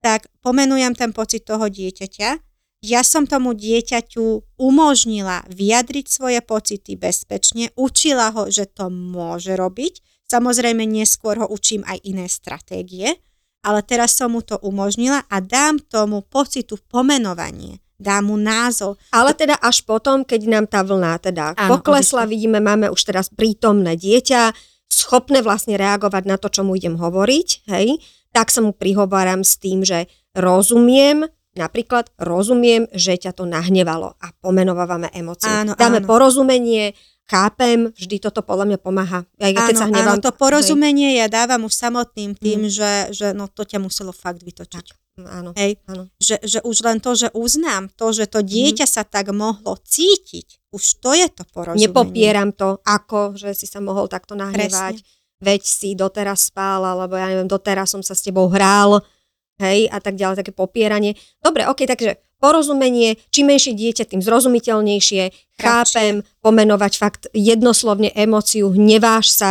tak pomenujem ten pocit toho dieťaťa, ja som tomu dieťaťu umožnila vyjadriť svoje pocity bezpečne, učila ho, že to môže robiť. Samozrejme, neskôr ho učím aj iné stratégie, ale teraz som mu to umožnila a dám tomu pocitu pomenovanie dám mu názov. Ale teda až potom, keď nám tá vlna teda Áno, poklesla, obyčne. vidíme, máme už teraz prítomné dieťa, schopné vlastne reagovať na to, čo mu idem hovoriť, hej, tak sa mu prihováram s tým, že rozumiem, Napríklad rozumiem, že ťa to nahnevalo a pomenovávame emócie. Áno, Dáme áno. porozumenie, chápem, vždy toto podľa mňa pomáha. Aj keď áno, sa hnevám, áno, to porozumenie hej. ja dávam už samotným tým, mm. že, že no to ťa muselo fakt vytočiť. Tak. Áno, hej? áno. Že, že už len to, že uznám to, že to dieťa mm. sa tak mohlo cítiť, už to je to porozumenie. Nepopieram to, ako, že si sa mohol takto nahnevať. Presne. Veď si doteraz spál, alebo ja neviem, doteraz som sa s tebou hral hej, a tak ďalej, také popieranie. Dobre, ok, takže porozumenie, čím menšie dieťa, tým zrozumiteľnejšie, chápem, pomenovať fakt jednoslovne emóciu, hneváš sa,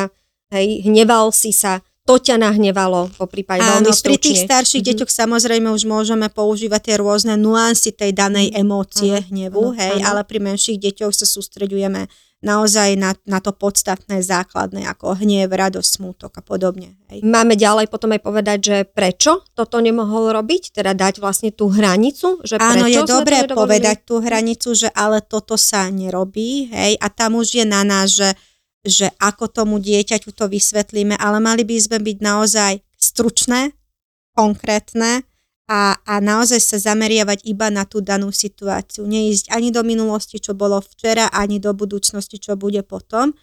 hej, hneval si sa, to ťa nahnevalo, po prípade Áno, veľmi stručne. pri tých starších mm-hmm. deťoch samozrejme už môžeme používať tie rôzne nuancy tej danej mhm. emócie, áno, hnevu, áno, hej, áno. ale pri menších deťoch sa sústreďujeme naozaj na, na to podstatné, základné, ako hnev, radosť, smútok a podobne. Hej. Máme ďalej potom aj povedať, že prečo toto nemohol robiť, teda dať vlastne tú hranicu, že Áno, je dobré povedať tú hranicu, že ale toto sa nerobí, hej, a tam už je na nás, že, že ako tomu dieťaťu to vysvetlíme, ale mali by sme byť naozaj stručné, konkrétne, a, a naozaj sa zameriavať iba na tú danú situáciu. Neísť ani do minulosti, čo bolo včera, ani do budúcnosti, čo bude potom.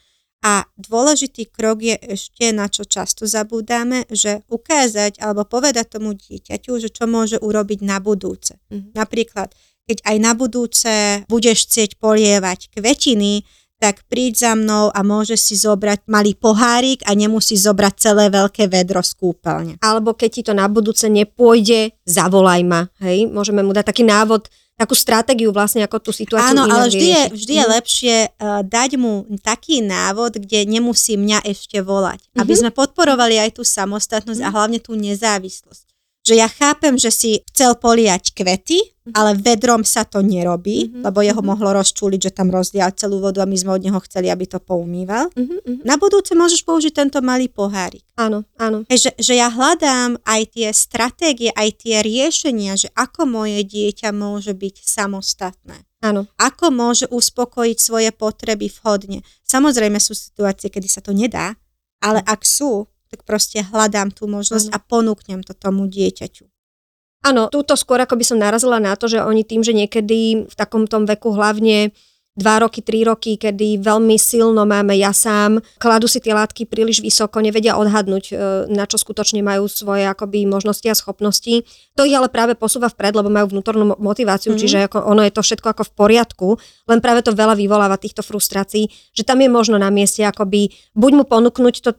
A dôležitý krok je ešte, na čo často zabúdame, že ukázať alebo povedať tomu dieťaťu, že čo môže urobiť na budúce. Mm-hmm. Napríklad, keď aj na budúce budeš chcieť polievať kvetiny, tak príď za mnou a môže si zobrať malý pohárik a nemusí zobrať celé veľké vedro z kúpeľne. Alebo keď ti to na budúce nepôjde, zavolaj ma. Hej? Môžeme mu dať taký návod, takú stratégiu vlastne, ako tú situáciu Áno, ale vždy je, vždy je mm. lepšie uh, dať mu taký návod, kde nemusí mňa ešte volať. Mm-hmm. Aby mhm. sme podporovali aj tú samostatnosť mm-hmm. a mhm. hlavne tú nezávislosť že ja chápem, že si chcel poliať kvety, mm-hmm. ale vedrom sa to nerobí, mm-hmm. lebo jeho mm-hmm. mohlo rozčúliť, že tam rozdial celú vodu a my sme od neho chceli, aby to poumýval. Mm-hmm. Na budúce môžeš použiť tento malý pohárik. Áno, áno. Že, že ja hľadám aj tie stratégie, aj tie riešenia, že ako moje dieťa môže byť samostatné. Áno. Ako môže uspokojiť svoje potreby vhodne. Samozrejme sú situácie, kedy sa to nedá, ale ak sú, tak proste hľadám tú možnosť ano. a ponúknem to tomu dieťaťu. Áno, túto skôr ako by som narazila na to, že oni tým, že niekedy v takom tom veku hlavne dva roky, tri roky, kedy veľmi silno máme ja sám, kladú si tie látky príliš vysoko, nevedia odhadnúť, e, na čo skutočne majú svoje akoby možnosti a schopnosti. To ich ale práve posúva vpred, lebo majú vnútornú motiváciu, mm. čiže ako ono je to všetko ako v poriadku, len práve to veľa vyvoláva týchto frustrácií, že tam je možno na mieste akoby buď mu ponúknuť to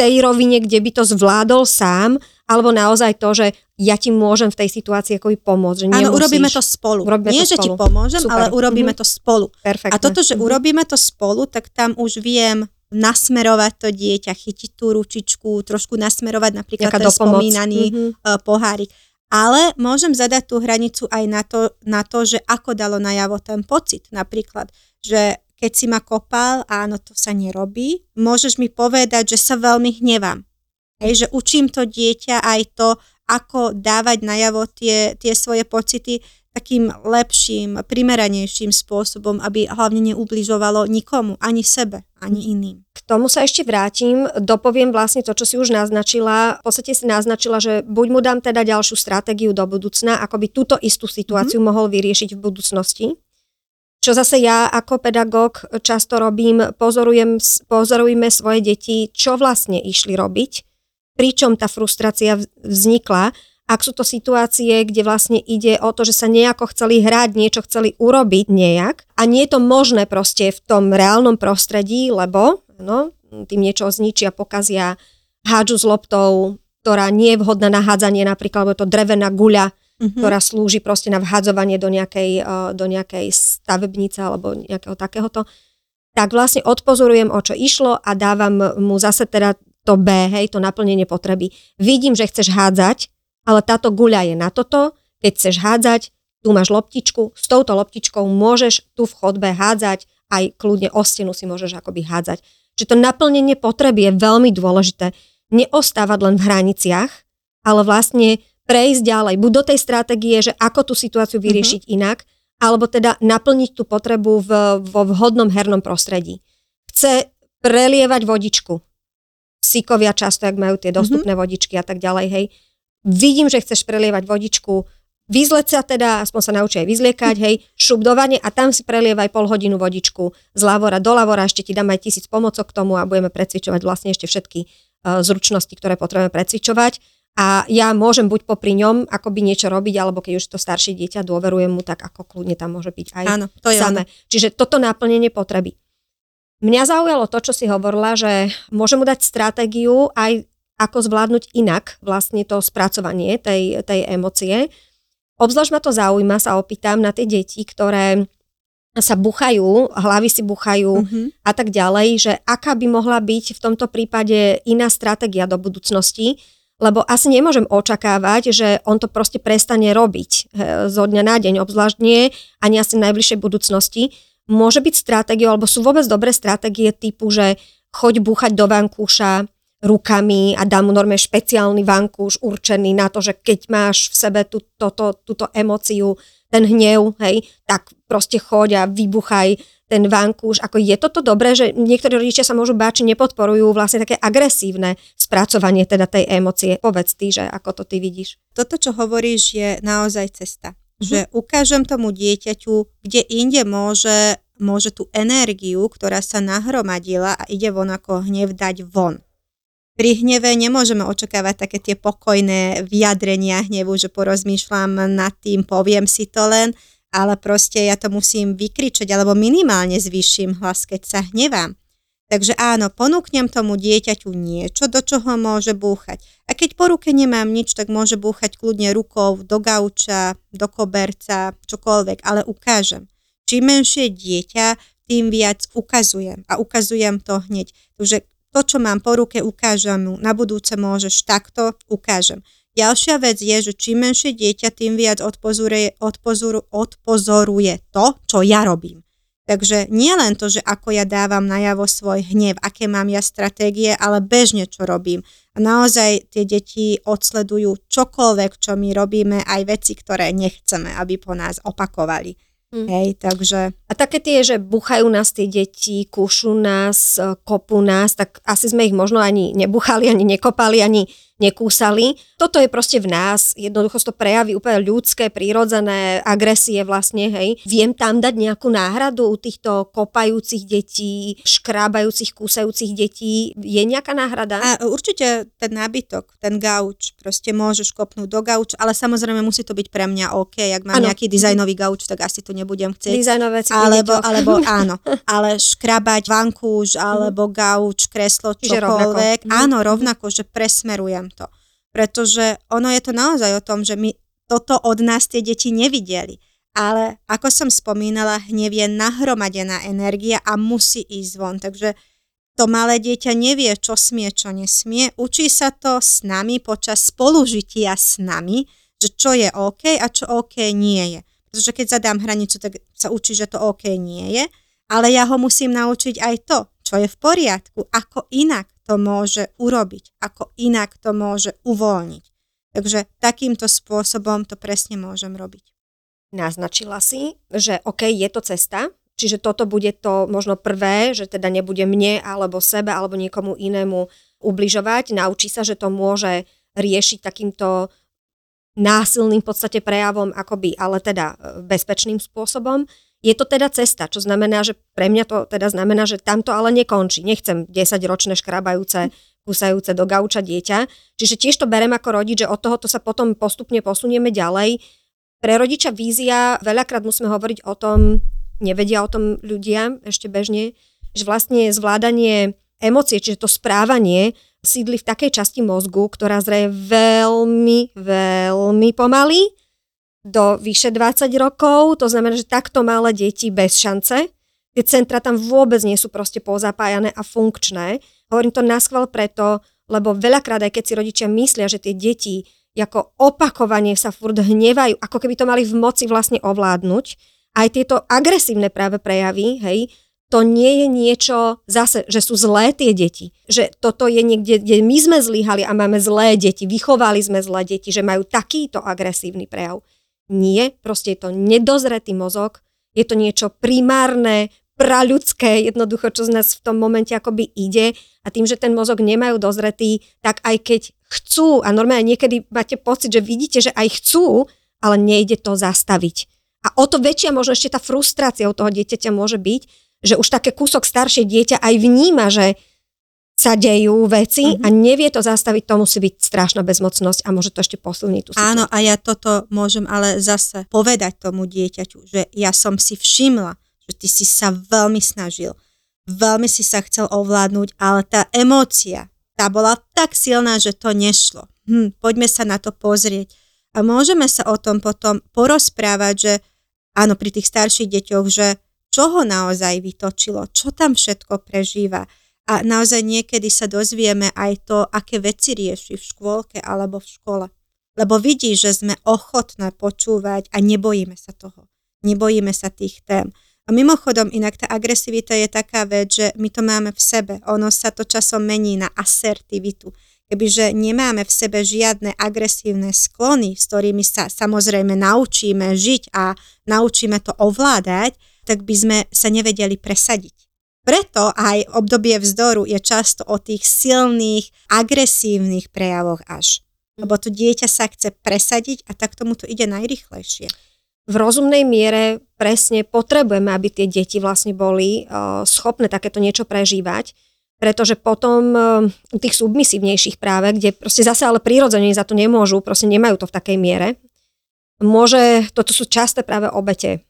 tej rovine, kde by to zvládol sám, alebo naozaj to, že ja ti môžem v tej situácii akoby pomôcť. Že Áno, urobíme to spolu. Urobíme Nie, to že spolu. ti pomôžem, Super. ale urobíme mm-hmm. to spolu. Perfektne. A toto, že mm-hmm. urobíme to spolu, tak tam už viem nasmerovať to dieťa, chytiť tú ručičku, trošku nasmerovať napríklad ten spomínaný mm-hmm. pohárik. Ale môžem zadať tú hranicu aj na to, na to, že ako dalo najavo ten pocit. Napríklad, že keď si ma kopal, áno, to sa nerobí, môžeš mi povedať, že sa veľmi hnevám. Hej, že učím to dieťa aj to, ako dávať najavo tie, tie svoje pocity takým lepším, primeranejším spôsobom, aby hlavne neubližovalo nikomu, ani sebe, ani iným. K tomu sa ešte vrátim, dopoviem vlastne to, čo si už naznačila. V podstate si naznačila, že buď mu dám teda ďalšiu stratégiu do budúcna, ako by túto istú situáciu mm-hmm. mohol vyriešiť v budúcnosti. Čo zase ja ako pedagóg často robím, pozorujem, pozorujeme svoje deti, čo vlastne išli robiť, pričom tá frustrácia vznikla, ak sú to situácie, kde vlastne ide o to, že sa nejako chceli hrať, niečo chceli urobiť nejak a nie je to možné proste v tom reálnom prostredí, lebo no, tým niečo zničia, pokazia, hádžu s loptou, ktorá nie je vhodná na hádzanie, napríklad, lebo je to drevená guľa, mm-hmm. ktorá slúži proste na vhadzovanie do nejakej, uh, do nejakej stavebnice alebo nejakého takéhoto, tak vlastne odpozorujem, o čo išlo a dávam mu zase teda to B, hej, to naplnenie potreby. Vidím, že chceš hádzať, ale táto guľa je na toto, keď chceš hádzať, tu máš loptičku, s touto loptičkou môžeš tu v chodbe hádzať, aj kľudne o stenu si môžeš akoby hádzať. Čiže to naplnenie potreby je veľmi dôležité. Neostávať len v hraniciach, ale vlastne prejsť ďalej, buď do tej stratégie, že ako tú situáciu mhm. vyriešiť mm-hmm. inak, alebo teda naplniť tú potrebu v, vo vhodnom hernom prostredí. Chce prelievať vodičku. Síkovia často, ak majú tie dostupné mm-hmm. vodičky a tak ďalej, hej. Vidím, že chceš prelievať vodičku, vyzleť sa teda, aspoň sa naučí aj vyzliekať, hej, šubdovanie a tam si prelievaj pol hodinu vodičku z lavora do lavora, ešte ti dám aj tisíc pomocok k tomu a budeme precvičovať vlastne ešte všetky uh, zručnosti, ktoré potrebujeme precvičovať a ja môžem buď popri ňom akoby niečo robiť, alebo keď už to staršie dieťa dôverujem mu, tak ako kľudne tam môže byť aj Áno, to je samé. Ono. Čiže toto náplnenie potreby. Mňa zaujalo to, čo si hovorila, že môžem mu dať stratégiu aj ako zvládnuť inak vlastne to spracovanie tej, tej emócie. Obzvlášť ma to zaujíma, sa opýtam na tie deti, ktoré sa buchajú, hlavy si buchajú mm-hmm. a tak ďalej, že aká by mohla byť v tomto prípade iná stratégia do budúcnosti, lebo asi nemôžem očakávať, že on to proste prestane robiť zo dňa na deň, obzvlášť nie, ani asi v najbližšej budúcnosti. Môže byť stratégiou, alebo sú vôbec dobré stratégie typu, že choď búchať do vankúša rukami a dám mu normálne špeciálny vankúš určený na to, že keď máš v sebe tú, toto, túto emóciu, ten hnev, hej, tak proste choď a vybuchaj ten vankúš. Ako je toto dobré, že niektorí rodičia sa môžu báť, či nepodporujú vlastne také agresívne spracovanie teda tej emócie. Povedz ty, že ako to ty vidíš. Toto, čo hovoríš, je naozaj cesta. Mm-hmm. Že ukážem tomu dieťaťu, kde inde môže, môže tú energiu, ktorá sa nahromadila a ide von ako hnev dať von. Pri hneve nemôžeme očakávať také tie pokojné vyjadrenia hnevu, že porozmýšľam nad tým, poviem si to len, ale proste ja to musím vykričať alebo minimálne zvýšim hlas, keď sa hnevám. Takže áno, ponúknem tomu dieťaťu niečo, do čoho môže búchať. A keď po ruke nemám nič, tak môže búchať kľudne rukou do gauča, do koberca, čokoľvek, ale ukážem. Čím menšie dieťa, tým viac ukazujem. A ukazujem to hneď. Takže to, čo mám po ruke, ukážem mu. Na budúce môžeš takto, ukážem. Ďalšia vec je, že čím menšie dieťa, tým viac odpozoruje, odpozoru, odpozoruje to, čo ja robím. Takže nie len to, že ako ja dávam najavo svoj hnev, aké mám ja stratégie, ale bežne čo robím. A naozaj tie deti odsledujú čokoľvek, čo my robíme, aj veci, ktoré nechceme, aby po nás opakovali. Mm. Hej, takže... A také tie, že buchajú nás tie deti, kúšu nás, e, kopú nás, tak asi sme ich možno ani nebuchali, ani nekopali, ani nekúsali. Toto je proste v nás, jednoducho to prejaví úplne ľudské, prírodzené agresie vlastne, hej. Viem tam dať nejakú náhradu u týchto kopajúcich detí, škrábajúcich, kúsajúcich detí. Je nejaká náhrada? A určite ten nábytok, ten gauč, proste môžeš kopnúť do gauč, ale samozrejme musí to byť pre mňa OK. Ak mám ano. nejaký dizajnový gauč, tak asi to nebudem chcieť. Dizajnové veci alebo, alebo <laughs> áno, ale škrabať vankúš alebo gauč, kreslo, čokoľvek. Rovnako. Áno, rovnako, že presmerujem to. Pretože ono je to naozaj o tom, že my toto od nás tie deti nevideli. Ale ako som spomínala, hnev je nahromadená energia a musí ísť von. Takže to malé dieťa nevie, čo smie, čo nesmie. Učí sa to s nami počas spolužitia s nami, že čo je OK a čo OK nie je. Pretože keď zadám hranicu, tak sa učí, že to OK nie je. Ale ja ho musím naučiť aj to, čo je v poriadku, ako inak to môže urobiť, ako inak to môže uvoľniť. Takže takýmto spôsobom to presne môžem robiť. Naznačila si, že OK, je to cesta, čiže toto bude to možno prvé, že teda nebude mne alebo sebe alebo niekomu inému ubližovať. Naučí sa, že to môže riešiť takýmto násilným v podstate prejavom, akoby, ale teda e, bezpečným spôsobom. Je to teda cesta, čo znamená, že pre mňa to teda znamená, že tamto ale nekončí. Nechcem 10-ročné škrabajúce, kusajúce do gauča dieťa. Čiže tiež to berem ako rodič, že od tohoto sa potom postupne posunieme ďalej. Pre rodiča vízia, veľakrát musíme hovoriť o tom, nevedia o tom ľudia ešte bežne, že vlastne zvládanie emócie, čiže to správanie sídli v takej časti mozgu, ktorá zraje veľmi, veľmi pomaly do vyše 20 rokov, to znamená, že takto malé deti bez šance. Tie centra tam vôbec nie sú proste pozapájané a funkčné. Hovorím to naskval preto, lebo veľakrát aj keď si rodičia myslia, že tie deti ako opakovanie sa furt hnevajú, ako keby to mali v moci vlastne ovládnuť, aj tieto agresívne práve prejavy, hej, to nie je niečo zase, že sú zlé tie deti. Že toto je niekde, kde my sme zlyhali a máme zlé deti, vychovali sme zlé deti, že majú takýto agresívny prejav. Nie, proste je to nedozretý mozog, je to niečo primárne, praľudské, jednoducho, čo z nás v tom momente akoby ide a tým, že ten mozog nemajú dozretý, tak aj keď chcú a normálne niekedy máte pocit, že vidíte, že aj chcú, ale nejde to zastaviť. A o to väčšia možno ešte tá frustrácia u toho dieťaťa môže byť, že už také kúsok staršie dieťa aj vníma, že sa dejú veci mm-hmm. a nevie to zastaviť, to musí byť strašná bezmocnosť a môže to ešte posilniť tú situáciu. Áno, a ja toto môžem ale zase povedať tomu dieťaťu, že ja som si všimla, že ty si sa veľmi snažil, veľmi si sa chcel ovládnuť, ale tá emócia, tá bola tak silná, že to nešlo. Hm, poďme sa na to pozrieť. A môžeme sa o tom potom porozprávať, že áno, pri tých starších deťoch, že čo ho naozaj vytočilo, čo tam všetko prežíva a naozaj niekedy sa dozvieme aj to, aké veci rieši v škôlke alebo v škole. Lebo vidí, že sme ochotné počúvať a nebojíme sa toho. Nebojíme sa tých tém. A mimochodom, inak tá agresivita je taká vec, že my to máme v sebe. Ono sa to časom mení na asertivitu. Kebyže nemáme v sebe žiadne agresívne sklony, s ktorými sa samozrejme naučíme žiť a naučíme to ovládať, tak by sme sa nevedeli presadiť. Preto aj obdobie vzdoru je často o tých silných, agresívnych prejavoch až. Lebo to dieťa sa chce presadiť a tak tomu to ide najrychlejšie. V rozumnej miere presne potrebujeme, aby tie deti vlastne boli uh, schopné takéto niečo prežívať, pretože potom uh, tých submisívnejších práve, kde proste zase ale prírodzene za to nemôžu, proste nemajú to v takej miere, môže, toto sú časté práve obete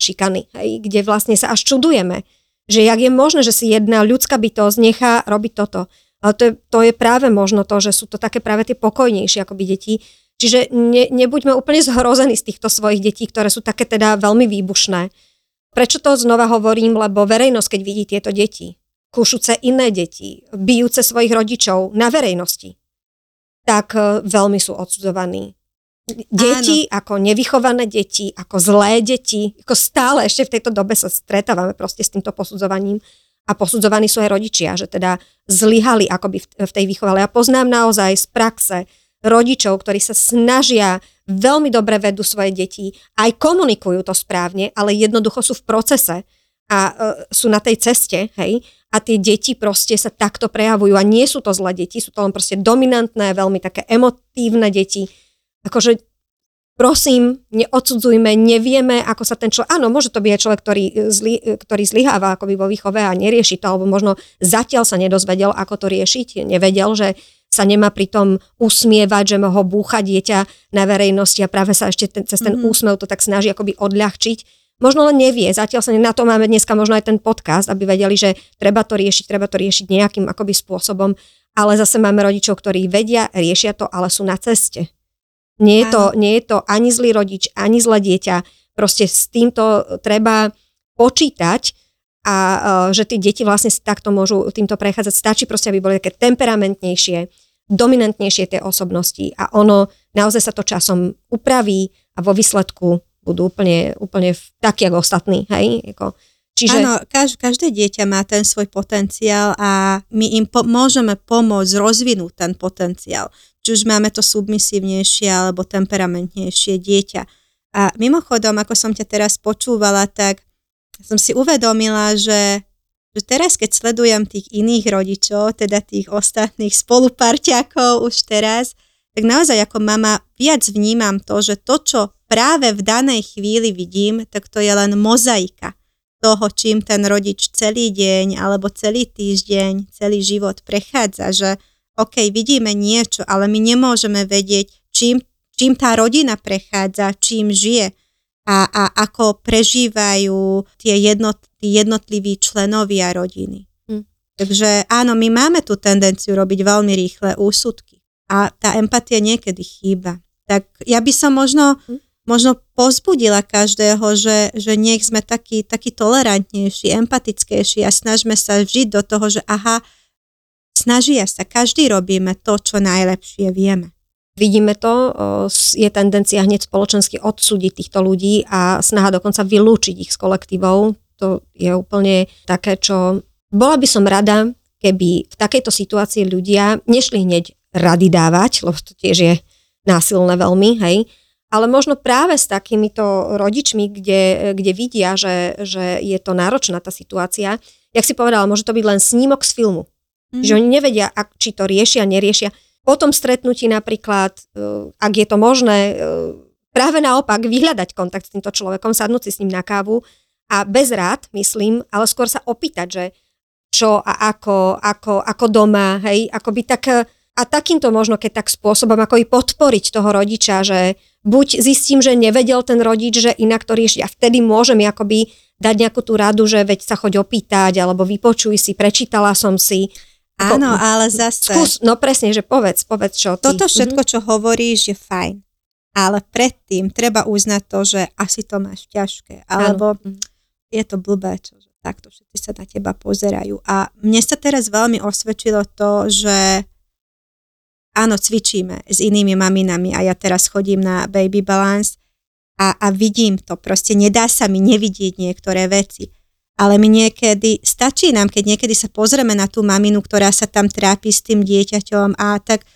šikany, hej, kde vlastne sa až čudujeme, že jak je možné, že si jedna ľudská bytosť nechá robiť toto. Ale to je, to je práve možno to, že sú to také práve tie pokojnejšie akoby deti. Čiže ne, nebuďme úplne zhrození z týchto svojich detí, ktoré sú také teda veľmi výbušné. Prečo to znova hovorím? Lebo verejnosť, keď vidí tieto deti, kúšuce iné deti, bijúce svojich rodičov na verejnosti, tak e, veľmi sú odsudzovaní. Deti Áno. ako nevychované deti, ako zlé deti, ako stále ešte v tejto dobe sa stretávame proste s týmto posudzovaním a posudzovaní sú aj rodičia, že teda zlyhali akoby v tej výchove. Ale ja poznám naozaj z praxe rodičov, ktorí sa snažia, veľmi dobre vedú svoje deti, aj komunikujú to správne, ale jednoducho sú v procese a uh, sú na tej ceste, hej, a tie deti proste sa takto prejavujú a nie sú to zlé deti, sú to len proste dominantné, veľmi také emotívne deti. Akože prosím, neodsudzujme, nevieme, ako sa ten človek, áno, môže to byť aj človek, ktorý, zli, ktorý zlyháva akoby vo výchove a nerieši to, alebo možno zatiaľ sa nedozvedel, ako to riešiť, nevedel, že sa nemá pritom usmievať, že ho búcha dieťa na verejnosti a práve sa ešte ten, cez ten mm-hmm. úsmev to tak snaží akoby odľahčiť možno len nevie, zatiaľ sa na to máme dneska možno aj ten podcast, aby vedeli, že treba to riešiť, treba to riešiť nejakým akoby spôsobom, ale zase máme rodičov, ktorí vedia, riešia to, ale sú na ceste. Nie je, to, nie je to ani zlý rodič, ani zlé dieťa. Proste s týmto treba počítať a uh, že tie deti vlastne si takto môžu týmto prechádzať. Stačí proste, aby boli také temperamentnejšie, dominantnejšie tie osobnosti a ono naozaj sa to časom upraví a vo výsledku budú úplne, úplne takí ako ostatní, hej? Jako, Čiže... Áno, kaž, každé dieťa má ten svoj potenciál a my im po, môžeme pomôcť rozvinúť ten potenciál. Či už máme to submisívnejšie alebo temperamentnejšie dieťa. A mimochodom, ako som ťa teraz počúvala, tak som si uvedomila, že, že teraz, keď sledujem tých iných rodičov, teda tých ostatných spoluparťakov už teraz, tak naozaj ako mama viac vnímam to, že to, čo práve v danej chvíli vidím, tak to je len mozaika toho, čím ten rodič celý deň alebo celý týždeň, celý život prechádza, že OK, vidíme niečo, ale my nemôžeme vedieť, čím, čím tá rodina prechádza, čím žije a, a ako prežívajú tie jednot, jednotliví členovia rodiny. Hm. Takže áno, my máme tú tendenciu robiť veľmi rýchle úsudky a tá empatia niekedy chýba. Tak ja by som možno hm možno pozbudila každého, že, že nech sme takí, takí tolerantnejší, empatickejší a snažme sa vžiť do toho, že aha, snažia sa, každý robíme to, čo najlepšie vieme. Vidíme to, je tendencia hneď spoločensky odsúdiť týchto ľudí a snaha dokonca vylúčiť ich z kolektívov. To je úplne také, čo... Bola by som rada, keby v takejto situácii ľudia nešli hneď rady dávať, lebo to tiež je násilné veľmi, hej, ale možno práve s takýmito rodičmi, kde, kde vidia, že, že je to náročná tá situácia, jak si povedala, môže to byť len snímok z filmu. Mm. Že oni nevedia, ak, či to riešia, neriešia. Po tom stretnutí napríklad, e, ak je to možné, e, práve naopak vyhľadať kontakt s týmto človekom, sadnúť si s ním na kávu a bez rád, myslím, ale skôr sa opýtať, že čo a ako, ako, ako doma, hej, ako by tak a takýmto možno, keď tak spôsobom, ako i podporiť toho rodiča, že buď zistím, že nevedel ten rodič, že inak to rieši a vtedy môžem akoby dať nejakú tú radu, že veď sa choď opýtať, alebo vypočuj si, prečítala som si. Áno, ale zase... Skús, no presne, že povedz, povedz čo ty. Toto všetko, mhm. čo hovoríš, je fajn. Ale predtým treba uznať to, že asi to máš ťažké. Alebo Áno. je to blbé, čo, že takto všetci sa na teba pozerajú. A mne sa teraz veľmi osvedčilo to, že áno, cvičíme s inými maminami a ja teraz chodím na baby balance a, a vidím to, proste nedá sa mi nevidieť niektoré veci. Ale my niekedy, stačí nám, keď niekedy sa pozrieme na tú maminu, ktorá sa tam trápi s tým dieťaťom a tak,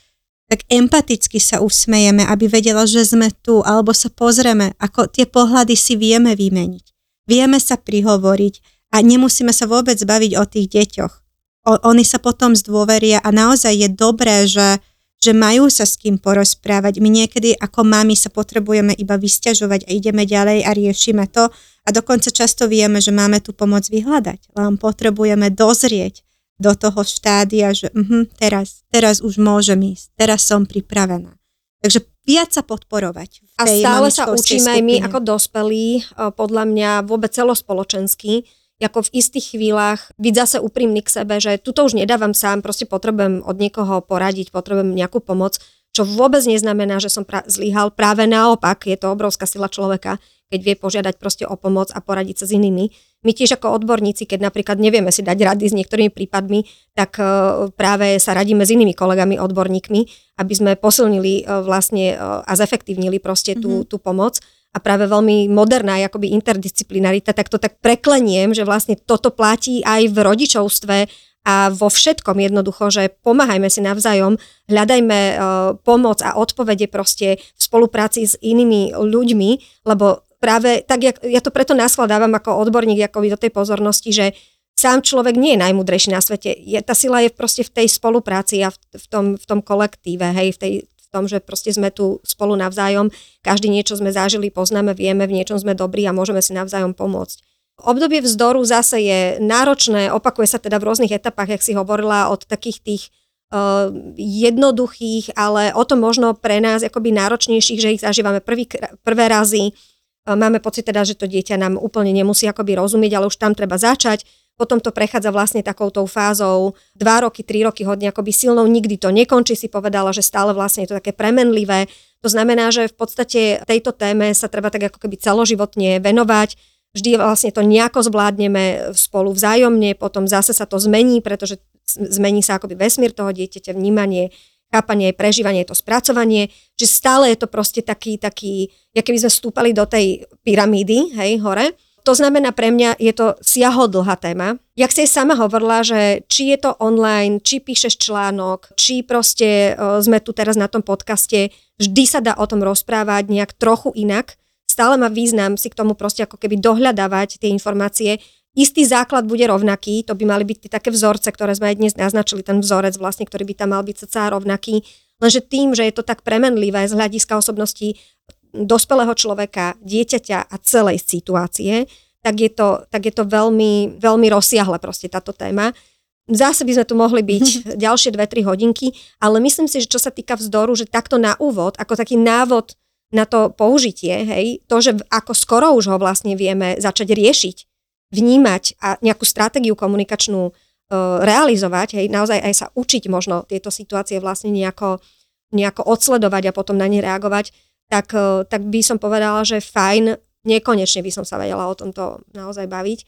tak empaticky sa usmejeme, aby vedela, že sme tu, alebo sa pozrieme, ako tie pohľady si vieme vymeniť. Vieme sa prihovoriť a nemusíme sa vôbec baviť o tých deťoch. O, oni sa potom zdôveria a naozaj je dobré, že, že majú sa s kým porozprávať. My niekedy ako mami sa potrebujeme iba vysťažovať a ideme ďalej a riešime to a dokonca často vieme, že máme tú pomoc vyhľadať. Len potrebujeme dozrieť do toho štádia, že uh, teraz, teraz už môžem ísť, teraz som pripravená. Takže viac sa podporovať. A stále sa učíme aj my ako dospelí, podľa mňa vôbec celospoločensky, ako v istých chvíľach byť zase úprimný k sebe, že tuto už nedávam sám, proste potrebujem od niekoho poradiť, potrebujem nejakú pomoc, čo vôbec neznamená, že som pra- zlyhal. Práve naopak, je to obrovská sila človeka, keď vie požiadať proste o pomoc a poradiť sa s inými. My tiež ako odborníci, keď napríklad nevieme si dať rady s niektorými prípadmi, tak e, práve sa radíme s inými kolegami, odborníkmi, aby sme posilnili e, vlastne e, a zefektívnili proste tú, mm-hmm. tú pomoc a práve veľmi moderná akoby interdisciplinarita, tak to tak prekleniem, že vlastne toto platí aj v rodičovstve a vo všetkom jednoducho, že pomáhajme si navzájom, hľadajme uh, pomoc a odpovede proste v spolupráci s inými ľuďmi, lebo práve tak, jak, ja to preto naskladávam ako odborník ako do tej pozornosti, že sám človek nie je najmudrejší na svete. Je, tá sila je proste v tej spolupráci a v, v, tom, v tom kolektíve, hej, v, tej, tom, že proste sme tu spolu navzájom, každý niečo sme zažili, poznáme, vieme, v niečom sme dobrí a môžeme si navzájom pomôcť. Obdobie vzdoru zase je náročné, opakuje sa teda v rôznych etapách, jak si hovorila, od takých tých uh, jednoduchých, ale o to možno pre nás akoby náročnejších, že ich zažívame prvý, prvé razy, Máme pocit teda, že to dieťa nám úplne nemusí akoby rozumieť, ale už tam treba začať. Potom to prechádza vlastne takouto fázou 2 roky, 3 roky hodne akoby silnou, nikdy to nekončí, si povedala, že stále vlastne je to také premenlivé. To znamená, že v podstate tejto téme sa treba tak ako keby celoživotne venovať. Vždy vlastne to nejako zvládneme spolu vzájomne, potom zase sa to zmení, pretože zmení sa akoby vesmír toho dieťaťa, vnímanie, chápanie, prežívanie, to spracovanie, že stále je to proste taký, taký, ja keby sme vstúpali do tej pyramídy, hej, hore, to znamená pre mňa, je to siahodlhá téma. Jak si sama hovorila, že či je to online, či píšeš článok, či proste uh, sme tu teraz na tom podcaste, vždy sa dá o tom rozprávať nejak trochu inak. Stále má význam si k tomu proste ako keby dohľadávať tie informácie Istý základ bude rovnaký, to by mali byť tie také vzorce, ktoré sme aj dnes naznačili, ten vzorec vlastne, ktorý by tam mal byť cca rovnaký. Lenže tým, že je to tak premenlivé z hľadiska osobnosti dospelého človeka, dieťaťa a celej situácie, tak je to, tak je to veľmi, veľmi rozsiahle proste táto téma. Zase by sme tu mohli byť <laughs> ďalšie 2-3 hodinky, ale myslím si, že čo sa týka vzdoru, že takto na úvod, ako taký návod na to použitie, hej, to, že ako skoro už ho vlastne vieme začať riešiť, vnímať a nejakú stratégiu komunikačnú uh, realizovať, hej, naozaj aj sa učiť možno tieto situácie vlastne nejako, nejako odsledovať a potom na ne reagovať, tak, uh, tak by som povedala, že fajn, nekonečne by som sa vedela o tomto naozaj baviť.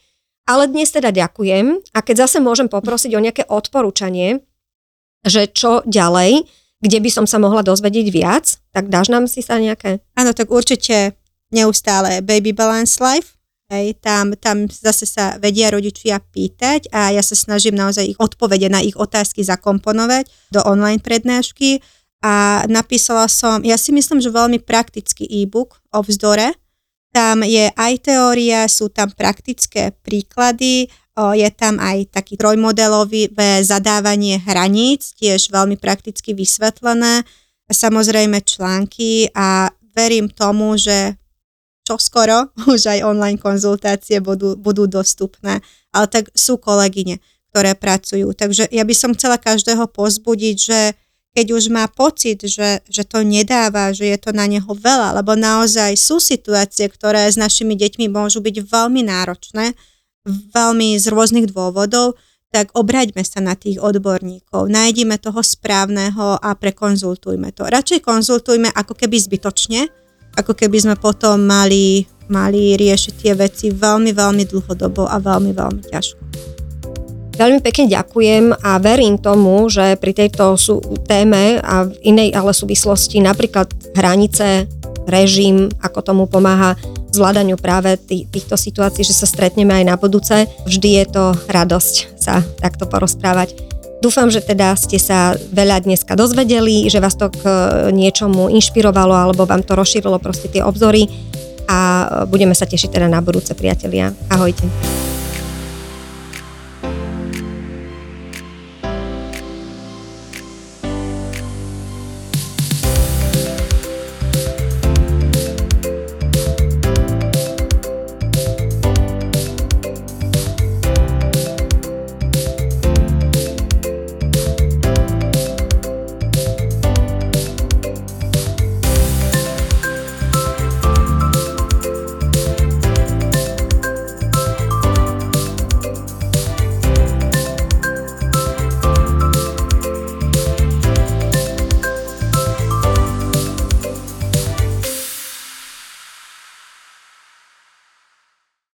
Ale dnes teda ďakujem a keď zase môžem poprosiť o nejaké odporúčanie, že čo ďalej, kde by som sa mohla dozvedieť viac, tak dáš nám si sa nejaké? Áno, tak určite neustále Baby Balance Life, Hej, tam, tam zase sa vedia rodičia pýtať a ja sa snažím naozaj ich odpovede na ich otázky zakomponovať do online prednášky a napísala som, ja si myslím, že veľmi praktický e-book o vzdore. Tam je aj teória, sú tam praktické príklady, je tam aj taký trojmodelový zadávanie hraníc, tiež veľmi prakticky vysvetlené, samozrejme články a verím tomu, že čo skoro <laughs> už aj online konzultácie budú, budú dostupné, ale tak sú kolegyne, ktoré pracujú. Takže ja by som chcela každého pozbudiť, že keď už má pocit, že, že to nedáva, že je to na neho veľa, lebo naozaj sú situácie, ktoré s našimi deťmi môžu byť veľmi náročné, veľmi z rôznych dôvodov, tak obraťme sa na tých odborníkov, nájdime toho správneho a prekonzultujme to. Radšej konzultujme ako keby zbytočne, ako keby sme potom mali, mali riešiť tie veci veľmi, veľmi dlhodobo a veľmi, veľmi ťažko. Veľmi pekne ďakujem a verím tomu, že pri tejto sú, téme a v inej ale súvislosti napríklad hranice, režim, ako tomu pomáha zvládaniu práve tý, týchto situácií, že sa stretneme aj na budúce. Vždy je to radosť sa takto porozprávať. Dúfam, že teda ste sa veľa dneska dozvedeli, že vás to k niečomu inšpirovalo alebo vám to rozšírilo proste tie obzory a budeme sa tešiť teda na budúce priatelia. Ahojte.